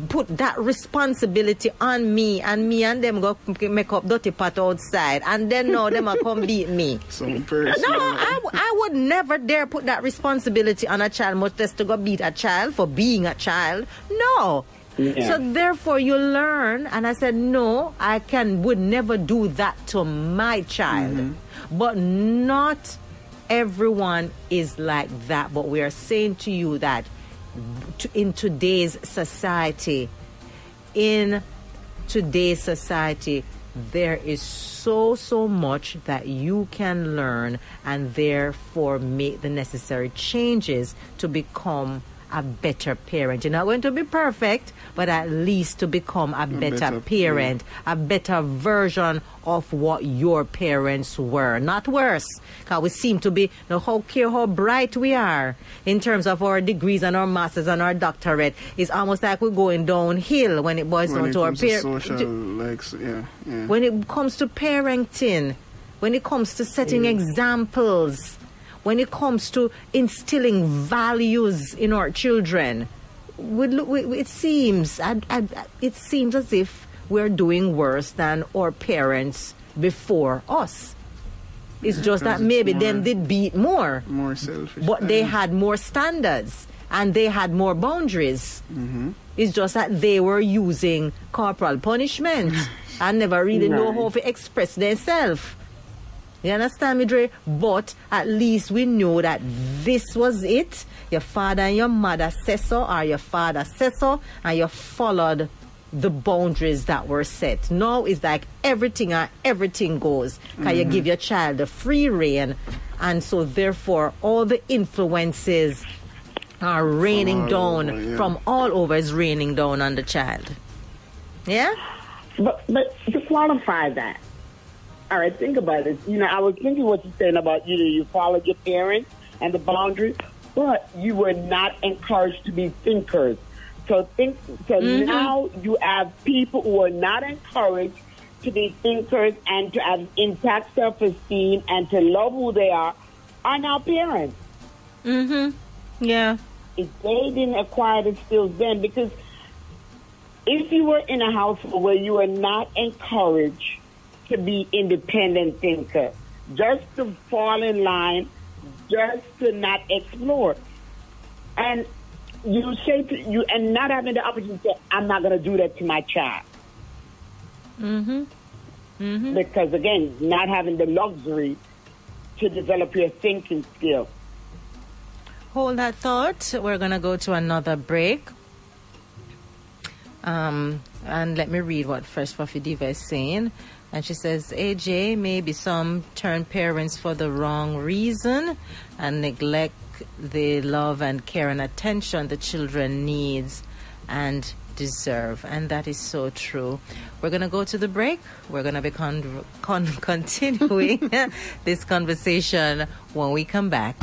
put that responsibility on me and me and them go make up dirty pot outside and then now them a come beat me. Some person. No, I, w- I would never dare put that responsibility on a child, much less to go beat a child for being a child. No. Yeah. So therefore, you learn, and I said, no, I can would never do that to my child, mm-hmm. but not everyone is like that. But we are saying to you that in today's society, in today's society, there is so, so much that you can learn and therefore make the necessary changes to become a better parent. You're not going to be perfect, but at least to become a, better, better parent, a better version of what your parents were. Not worse, because we seem to be, no how care how bright we are in terms of our degrees and our masters and our doctorate. It's almost like we're going downhill when it boils when down it to our parents like, yeah, yeah. when it comes to parenting, when it comes to setting examples, when it comes to instilling values in our children, we, we, it seems I, I, it seems as if we're doing worse than our parents before us. It's just that it's maybe them did beat more, more selfish. but they had more standards and they had more boundaries. Mm-hmm. It's just that they were using corporal punishment and never really know how to express themselves. You understand me, Dre? But at least we know that this was it. Your father and your mother said so, or your father said so, and you followed the boundaries that were set. Now it's like everything and everything goes. Can you mm-hmm. give your child the free reign? And so therefore all the influences are raining down over, yeah. from all over is raining down on the child. Yeah? But but to qualify that, all right, think about it. You know, I was thinking what you're saying about you know you followed your parents and the boundaries, but you were not encouraged to be thinkers. So think. So now you have people who are not encouraged to be thinkers and to have intact self-esteem and to love who they are, are now parents. Mm-hmm. Yeah. if they didn't acquire the skills then, because if you were in a household where you were not encouraged to be independent thinker, just to fall in line, just to not explore, and you say to you and not having the opportunity to say, I'm not going to do that to my child. Mm-hmm. Mm-hmm. Because again, not having the luxury to develop your thinking skill. Hold that thought. We're going to go to another break. Um, and let me read what Fresh Fluffy Diva is saying. And she says, AJ, maybe some turn parents for the wrong reason and neglect the love and care and attention the children needs and deserve. And that is so true. We're going to go to the break. We're going to be con- con- continuing this conversation when we come back.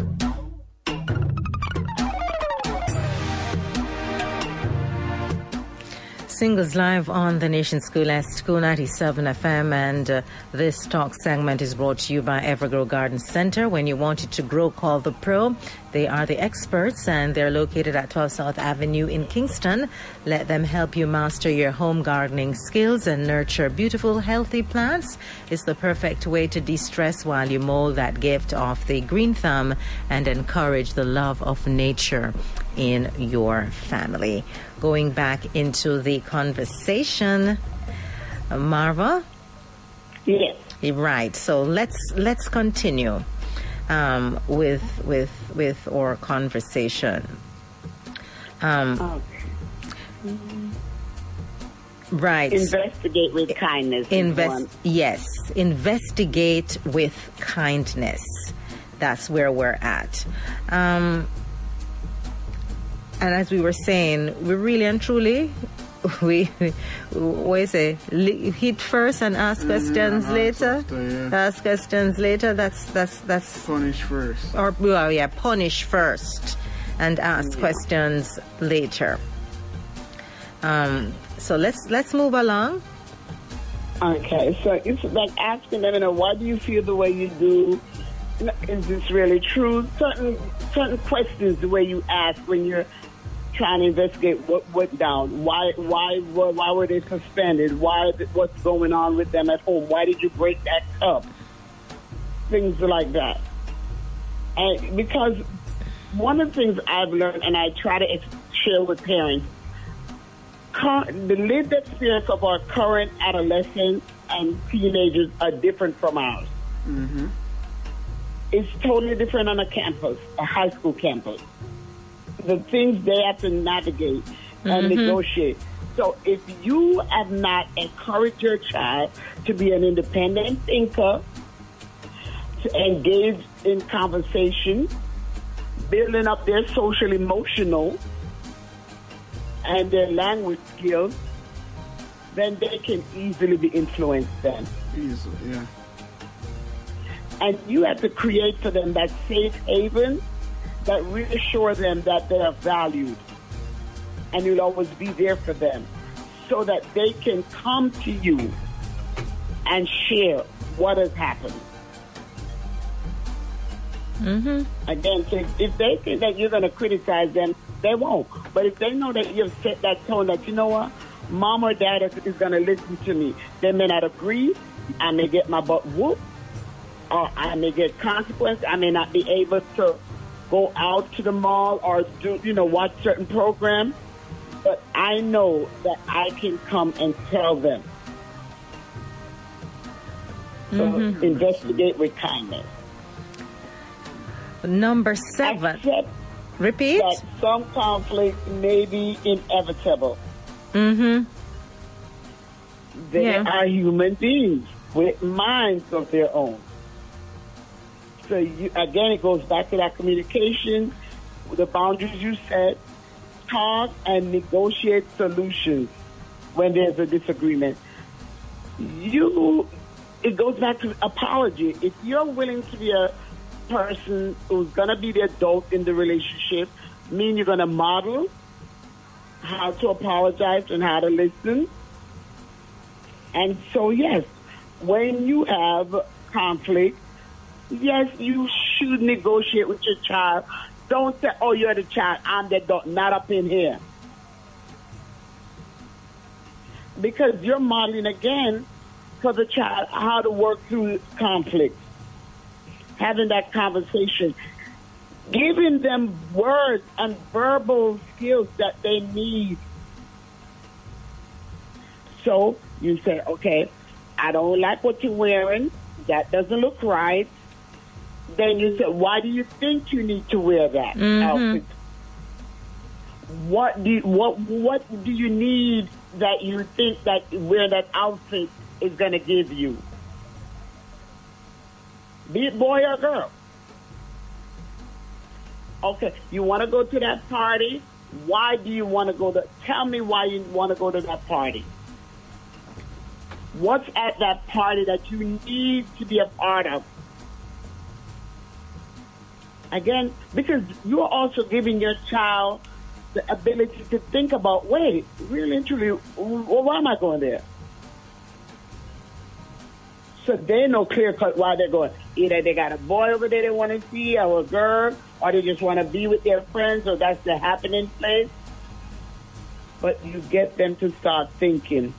Singles live on the Nation's Coolest Kool 97 FM, and uh, this talk segment is brought to you by Evergrow Garden Center. When you want it to grow, call the pro. They are the experts, and they're located at 12 South Avenue in Kingston. Let them help you master your home gardening skills and nurture beautiful, healthy plants. It's the perfect way to de-stress while you mold that gift of the green thumb and encourage the love of nature in your family. Going back into the conversation, Marva. Yes. Right. So let's let's continue um, with with with our conversation. Um, right. Investigate with kindness. Invest. Yes. Investigate with kindness. That's where we're at. Um, and as we were saying, we really and truly, we, what is it? Li- Hit first and ask questions ask later. after, yeah. Ask questions later. That's that's that's Punish first. or well, yeah, punish first and ask questions later. Um, so let's let's move along. Okay, so it's like asking them, you know, why do you feel the way you do? Is this really true? Certain certain questions, the way you ask when you're trying to investigate what went down. Why why why, why were they suspended? Why what's going on with them at home? Why did you break that cup? Things like that. And because one of the things I've learned, and I try to share with parents, the lived experience of our current adolescents and teenagers are different from ours. Mm-hmm. It's totally different on a campus, a high school campus. The things they have to navigate and mm-hmm. negotiate. So if you have not encouraged your child to be an independent thinker, to engage in conversation, building up their social emotional and their language skills, then they can easily be influenced then. Easily, yeah. And you have to create for them that safe haven that reassure them that they are valued. And you'll always be there for them so that they can come to you and share what has happened. Mm-hmm. Again, if they think that you're going to criticize them, they won't. But if they know that you've set that tone that, you know what, mom or dad is, is going to listen to me, they may not agree. I may get my butt whooped or I may get consequence. I may not be able to go out to the mall or do, you know, watch certain programs. But I know that I can come and tell them. So investigate with kindness. Number seven. Accept Repeat. that some conflict may be inevitable. Mm-hmm. They Yeah. are human beings with minds of their own. So you, again, it goes back to that communication. the boundaries you set, talk and negotiate solutions when there's a disagreement. You, it goes back to apology. If you're willing to be a person who's going to be the adult in the relationship, mean you're going to model how to apologize and how to listen. And so, yes, when you have conflict, yes, you should negotiate with your child. Don't say, oh, you're the child, I'm the adult, not up in here. Because you're modeling again for the child how to work through conflict. Having that conversation, giving them words and verbal skills that they need. So you say, okay, I don't like what you're wearing. That doesn't look right. Then you say, why do you think you need to wear that mm-hmm. outfit? What do you, what what do you need that you think that wear that outfit is going to give you? Be it boy or girl. Okay, you want to go to that party? Why do you want to go to? Tell me why you want to go to that party. What's at that party that you need to be a part of? Again, because you are also giving your child the ability to think about, wait, really truly, why am I going there? So they know clear cut why they're going. Either they got a boy over there they want to see, or a girl, or they just want to be with their friends, or that's the happening place. But you get them to start thinking.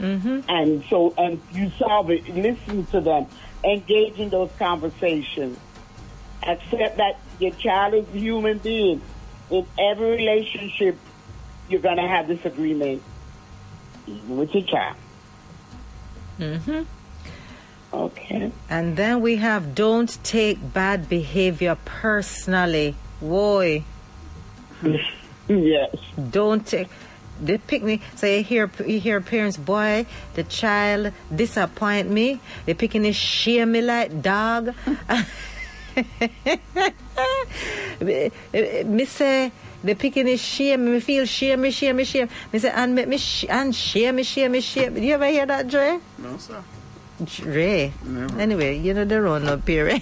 Mm-hmm. And so, and you solve it, listen to them, engage in those conversations. Accept that your child is a human being. In every relationship, you're going to have disagreement, even with your child. Mm-hmm. Okay. And then we have don't take bad behavior personally. Boy, Yes. don't take the pickney. So you hear you hear parents, boy, the child disappoint me. The pickney is shame me like dog. me say the pickney is shame me feel shame me shame me shame. Me say and make me sh- and shame me shame me shame. Do you ever hear that, Dre? No, sir. Dre. Never. Anyway, you know the run up here.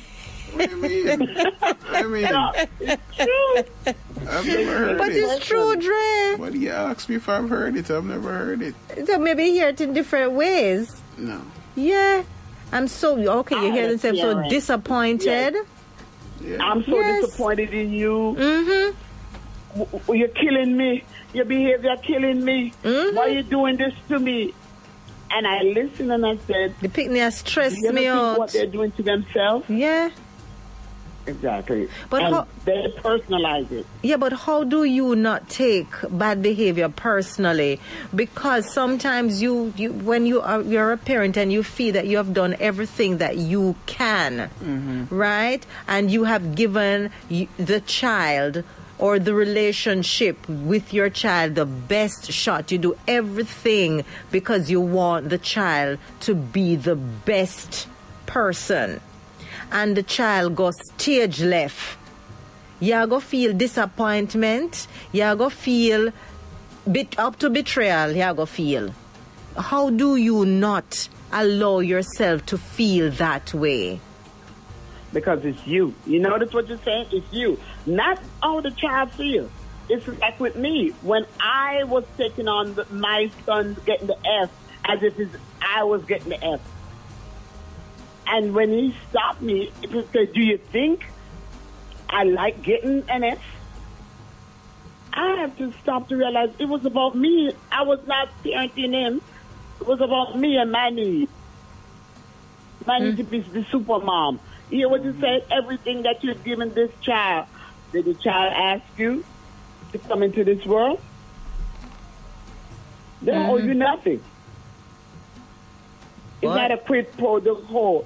What do you mean? I mean, I've never heard But it. it's true, Dre. But you ask me if I've heard it. I've never heard it. So maybe hear it in different ways. No. Yeah. I'm so okay. You I hear themselves so understand. disappointed. Yeah. I'm so Yes. disappointed in you. Mm-hmm. W- w- You're killing me. Your behavior killing me. Mhm. Why are you doing this to me? And I listened and I said, The pickney has Do stressed you ever me think what out. they're doing to themselves? Yeah. Exactly. But and how- they personalize it. Yeah, but how do you not take bad behavior personally? Because sometimes you, you when you are you're a parent and you feel that you have done everything that you can, mm-hmm. right? And you have given the child or the relationship with your child the best shot. You do everything because you want the child to be the best person. And the child goes stage left going to feel disappointment. Going to feel bit up to betrayal. Going to feel. How do you not allow yourself to feel that way? because it's you. You notice what you're saying? It's you, not how the child feels. It's like with me when I was taking on the, my son getting the F as if I was getting the F. And when he stopped me, he said, "Do you think I like getting an F?" I have to stop to realize it was about me. I was not parenting him. It was about me and my needs. My need to be the super mom. You hear what you said? Everything that you've given this child. Did the child ask you to come into this world? They don't owe you mm-hmm. nothing. It's not a quid pro the quo.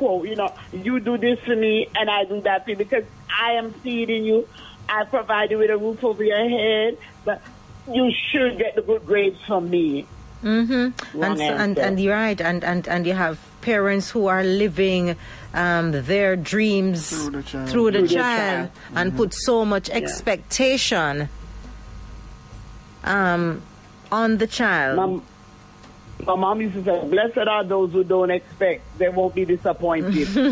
Quo. You know, you do this for me and I do that for you because I am feeding you. I provide you with a roof over your head, but you should get the good grades from me. Mm-hmm. And, so- and and you're right, and, and and you have parents who are living um, their dreams Through the child. through the Through child, child. and put so much expectation um, on the child. My, my mom used to say, "Blessed are those who don't expect; they won't be disappointed." she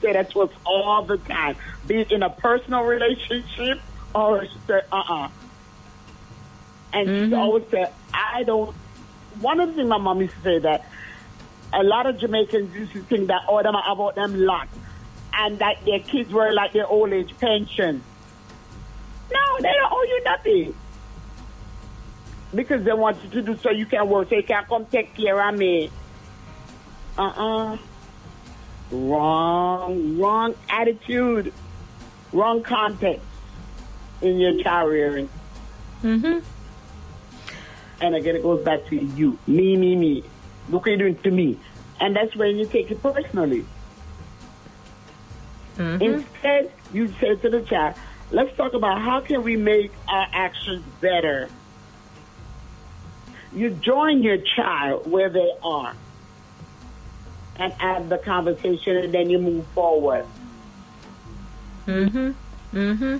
said that to us all the time, be it in a personal relationship or she said, "Uh-uh." And she mm-hmm. always said, "I don't." One of the things my mom used to say that a lot of Jamaicans used to think that oh, them are about them lot, and that their kids were like their old age pension. No, they don't owe you nothing because they want you to do so you can work, so you can come take care of me. Uh-uh. Wrong, wrong attitude, wrong context in your child rearing. Mm-hmm. And again, it goes back to you, me, me, me. Look what you're doing to me, and that's when you take it personally. Mhm. Instead, you say to the child, "Let's talk about how can we make our actions better." You join your child where they are and have the conversation and then you move forward. Mm-hmm. Mm-hmm.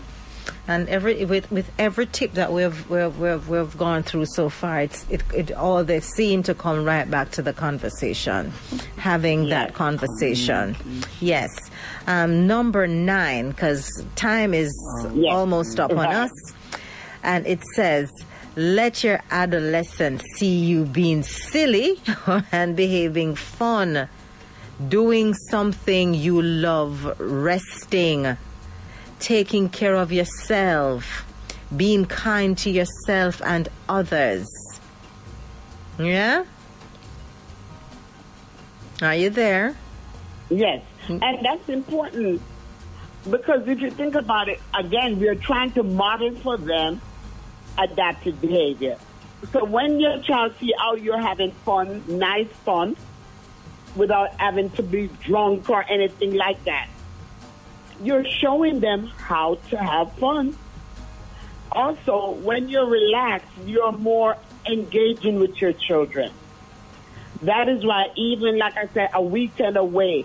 And every with with every tip that we've we've we've, we've gone through so far, it's it, it all they seem to come right back to the conversation, having that Yes. conversation. Yes. Um, number nine, because time is Yes. almost up on us, and it says. Let your adolescent see you being silly and behaving fun, doing something you love, resting, taking care of yourself, being kind to yourself and others. Yeah? Are you there? Yes, and that's important because if you think about it, again, we're trying to model for them adaptive behavior. So when your child see how you're having fun, nice fun, without having to be drunk or anything like that, you're showing them how to have fun. Also, when you're relaxed, you're more engaging with your children. That is why, even like I said, a weekend away,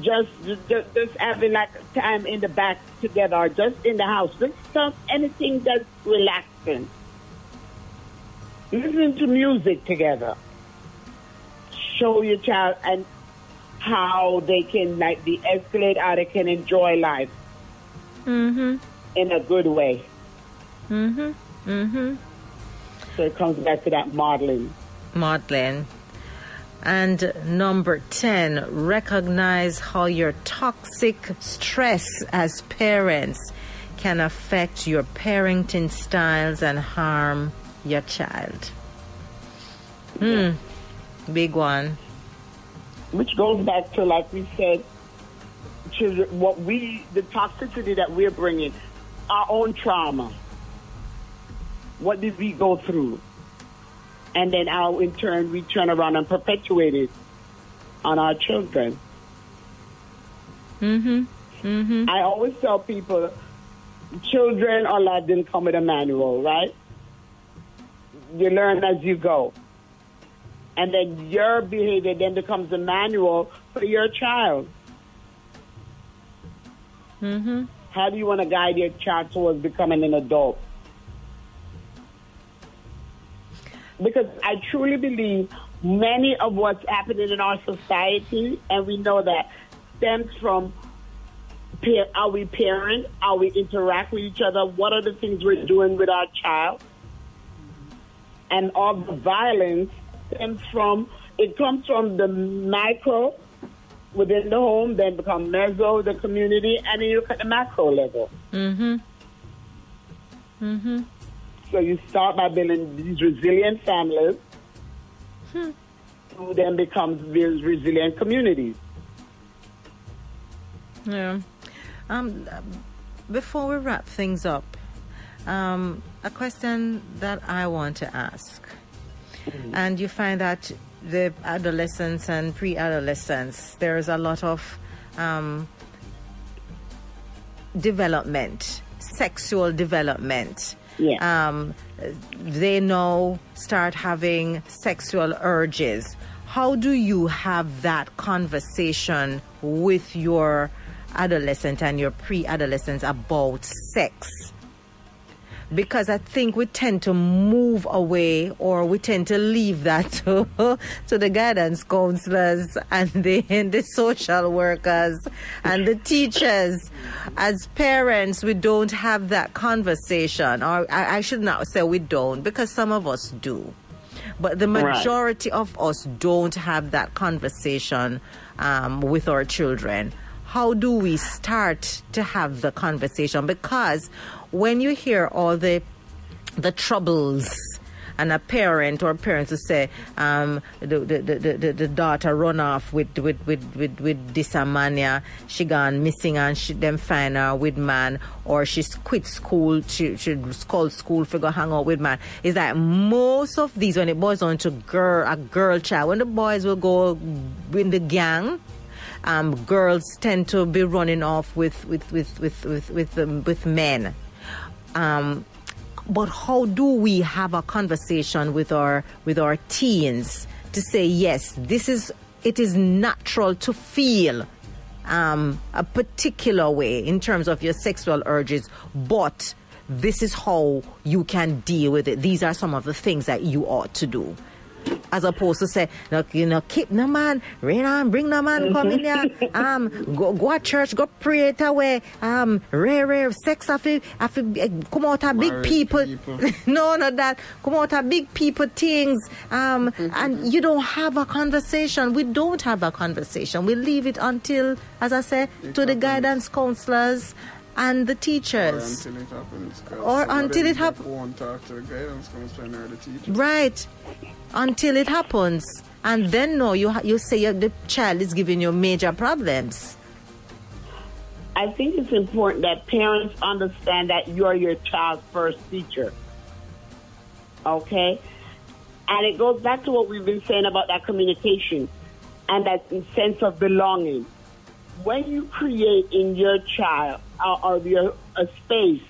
just just, just having like time in the back together, or just in the house, just stuff, anything that's relaxing. Listen to music together. Show your child and how they can like de-escalate, how they can enjoy life Mm-hmm. in a good way. Mm-hmm. Mm-hmm. So it comes back to that modeling. Maudlin. And number 10, recognize how your toxic stress as parents can affect your parenting styles and harm your child. Hmm. Big one. which goes back to like we said children what we the toxicity that we're bringing our own trauma what did we go through and then how in turn we turn around and perpetuate it on our children Mm-hmm. Mm-hmm. i always tell people children or life didn't come with a manual right you learn as you go and then your behavior then becomes a manual for your child Mm-hmm. How do you want to guide your child towards becoming an adult? Because I truly believe many of what's happening in our society, and we know that stems from how we parent, how we interact with each other, what are the things we're doing with our child, and all the violence stems from, it comes from the micro within the home, then become meso, the community, and then you look at the macro level. Mm-hmm. Mm-hmm. So you start by building these resilient families, who then becomes these resilient communities. Yeah. Um, before we wrap things up, um, a question that I want to ask, and you find that the adolescents and pre-adolescents, there is a lot of um, development, sexual development, Yeah. um, they now start having sexual urges. How do you have that conversation with your adolescent and your pre-adolescents about sex? Because I think we tend to move away or we tend to leave that to, to the guidance counselors and the, and the social workers and the teachers. As parents, we don't have that conversation, or I, I should not say we don't, because some of us do. But the Right. majority of us don't have that conversation um, with our children. How do we start to have the conversation? Because when you hear all the the troubles and a parent or parents who say um, the, the, the, the, daughter run off with with with with, with she gone missing and she them find her with man or she quit school, she she called school for go hang out with man. Is that most of these when it boils down to girl a girl child when the boys will go in the gang um, girls tend to be running off with with with with with with, um, with men. Um, but how do we have a conversation with our with our teens to say yes, this is it is natural to feel um, a particular way in terms of your sexual urges, but this is how you can deal with it. These are some of the things that you ought to do as opposed to say, look, you know, keep the man, rain on, bring the man, come in there, um, go, go to church, go pray it away, um, rare, rare, sex, I feel, I feel, come out of big people. people. no, not that. Come out of big people things, um, and you don't have a conversation. We don't have a conversation. We leave it until, as I say, It to the guidance counselors and the teachers. Or until it happens. Or until it happens. won't talk to the guidance counselor or the teacher. Right. Until it happens. And then no, you you say the child is giving you major problems. I think it's important that parents understand that you're your child's first teacher. Okay? And it goes back to what we've been saying about that communication and that sense of belonging. When you create in your child or, or your a space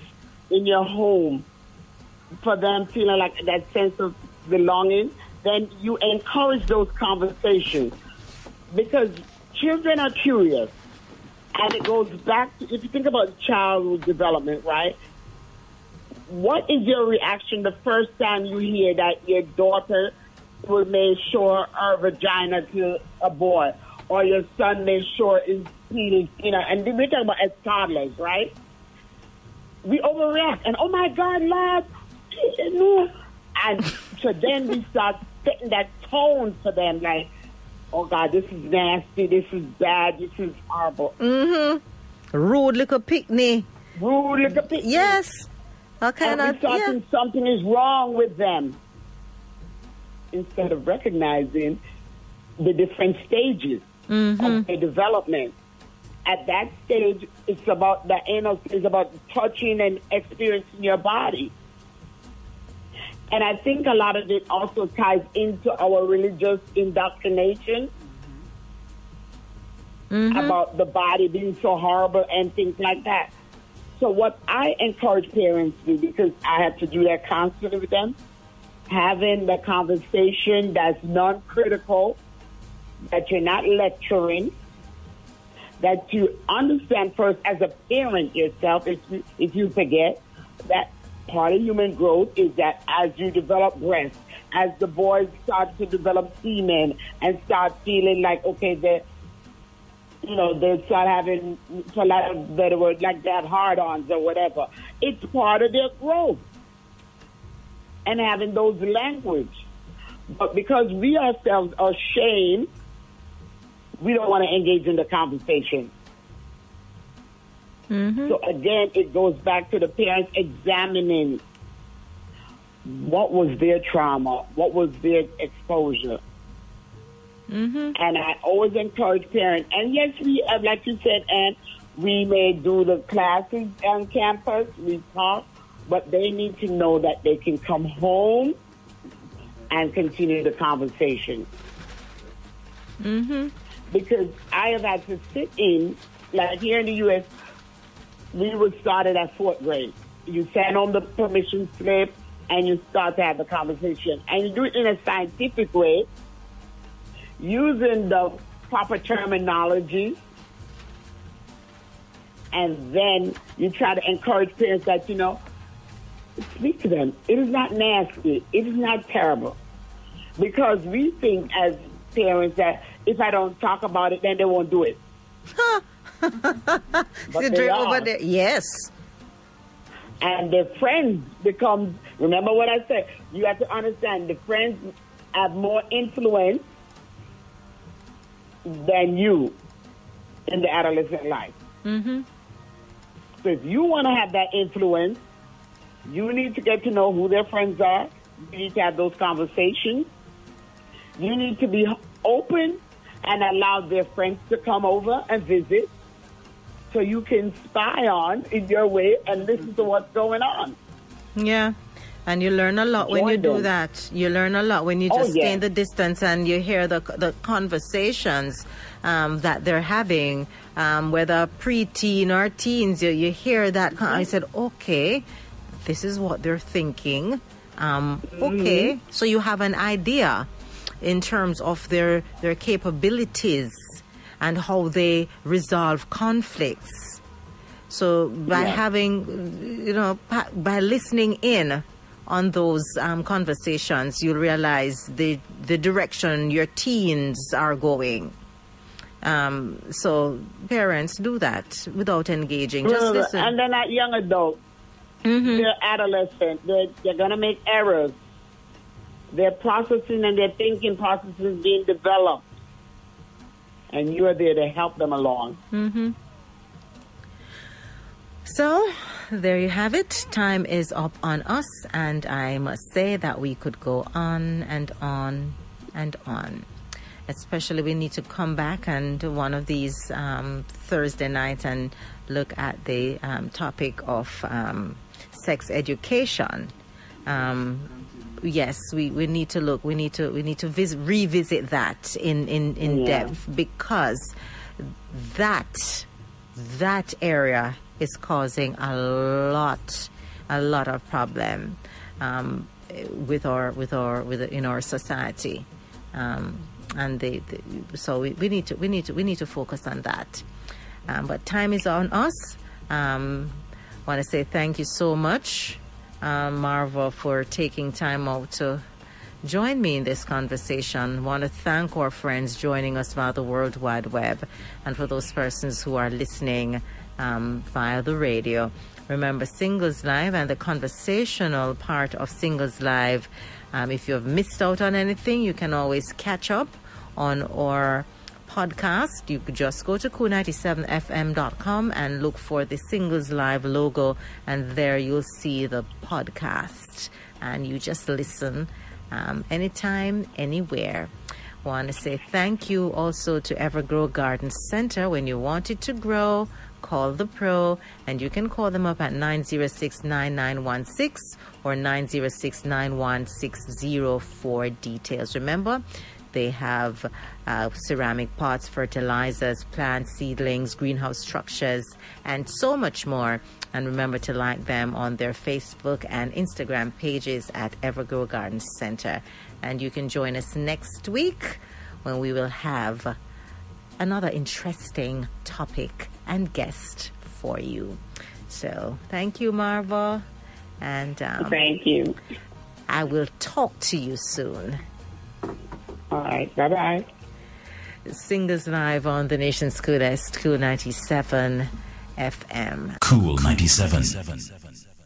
in your home for them feeling like that sense of belonging, then you encourage those conversations because children are curious. And it goes back to, if you think about child development, right? What is your reaction the first time you hear that your daughter will make sure her vagina to a boy or your son made sure his penis, you know, and we're talking about as toddlers, right? We overreact and, oh my God, lad, and so then we start setting that tone for them like, oh God, this is nasty, this is bad, this is horrible. Mm-hmm. Rude little pickney. Rude little pickney. Yes. Okay. and we yeah. something is wrong with them instead of recognizing the different stages of their development. At that stage, it's about the anal, it's about touching and experiencing your body. And I think a lot of it also ties into our religious indoctrination mm-hmm. about the body being so horrible and things like that. So what I encourage parents to do, because I have to do that constantly with them, having the conversation that's non-critical, that you're not lecturing, that you understand first as a parent yourself, if you, if you forget that part of human growth is that as you develop breasts, as the boys start to develop semen and start feeling like, okay, they're you know, they start having, for lack of better word, like they have hard-ons or whatever. It's part of their growth and having those language. But because we ourselves are ashamed, we don't want to engage in the conversation. Mm-hmm. So again, it goes back to the parents examining what was their trauma, what was their exposure. Mm-hmm. And I always encourage parents, and yes, we, uh, like you said, and we may do the classes on campus, we talk, but they need to know that they can come home and continue the conversation. Mm-hmm. Because I have had to sit in, like here in the U.S., we were started at fourth grade. you send on the permission slip, and you start to have the conversation. And you do it in a scientific way, using the proper terminology. And then you try to encourage parents that, you know, speak to them. It is not nasty. It is not terrible. Because we think as parents that if I don't talk about it, then they won't do it. but The they drink are. over there. Yes. and the friends become remember what i said you have to understand the friends have more influence than you in the adolescent life Mm-hmm. so if you want to have that influence you need to get to know who their friends are you need to have those conversations you need to be open and allow their friends to come over and visit so you can spy on in your way and listen to what's going on Yeah. And you learn a lot when Join you do them. that. You learn a lot when you Oh, just stay in the distance and you hear the the conversations um, that they're having, um, whether preteen or teens. You, you hear that. con- I said, okay, this is what they're thinking. Um, okay, Mm-hmm. so you have an idea in terms of their their capabilities and how they resolve conflicts. So by Yeah. having, you know, by listening in on those um, conversations, you'll realize the the direction your teens are going. Um, so parents do that without engaging. Just listen. And then at young adults, they're adolescent. They're, they're going to make errors. Their processing and their thinking processes being developed. And you are there to help them along. So, there you have it. Time is up on us, and I must say that we could go on and on and on. Especially, we need to come back and one of these um, Thursday nights and look at the um, topic of um, sex education. Yes, we, we need to look. We need to we need to vis- revisit that in in in Yeah. depth because that that area is causing a lot a lot of problem um, with our with our with in our society um, and they, they- so we, we need to we need to we need to focus on that um, but time is on us um, I want to say thank you so much um, Marva for taking time out to join me in this conversation. want to thank our friends joining us via the World Wide Web and for those persons who are listening um, via the radio. Remember, Singles Live and the conversational part of Singles Live. Um, if you have missed out on anything, you can always catch up on our podcast. You could just go to kool97fm.com and look for the Singles Live logo, and there you'll see the podcast. And you just listen um, anytime, anywhere. Want to say thank you also to Evergrow Garden Center. When you want it to grow, call the pro, and you can call them up at 906 9916 or 906 9160 for details. Remember, they have uh, ceramic pots, fertilizers, plant seedlings, greenhouse structures, and so much more. And remember to like them on their Facebook and Instagram pages at Evergrow Garden Center. And you can join us next week when we will have another interesting topic and guest for you. So thank you, Marva. And um, Thank you. I will talk to you soon. All right. Bye bye. Singles Live on the nation's coolest, Kool 97 FM. Kool 97.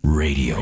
Radio.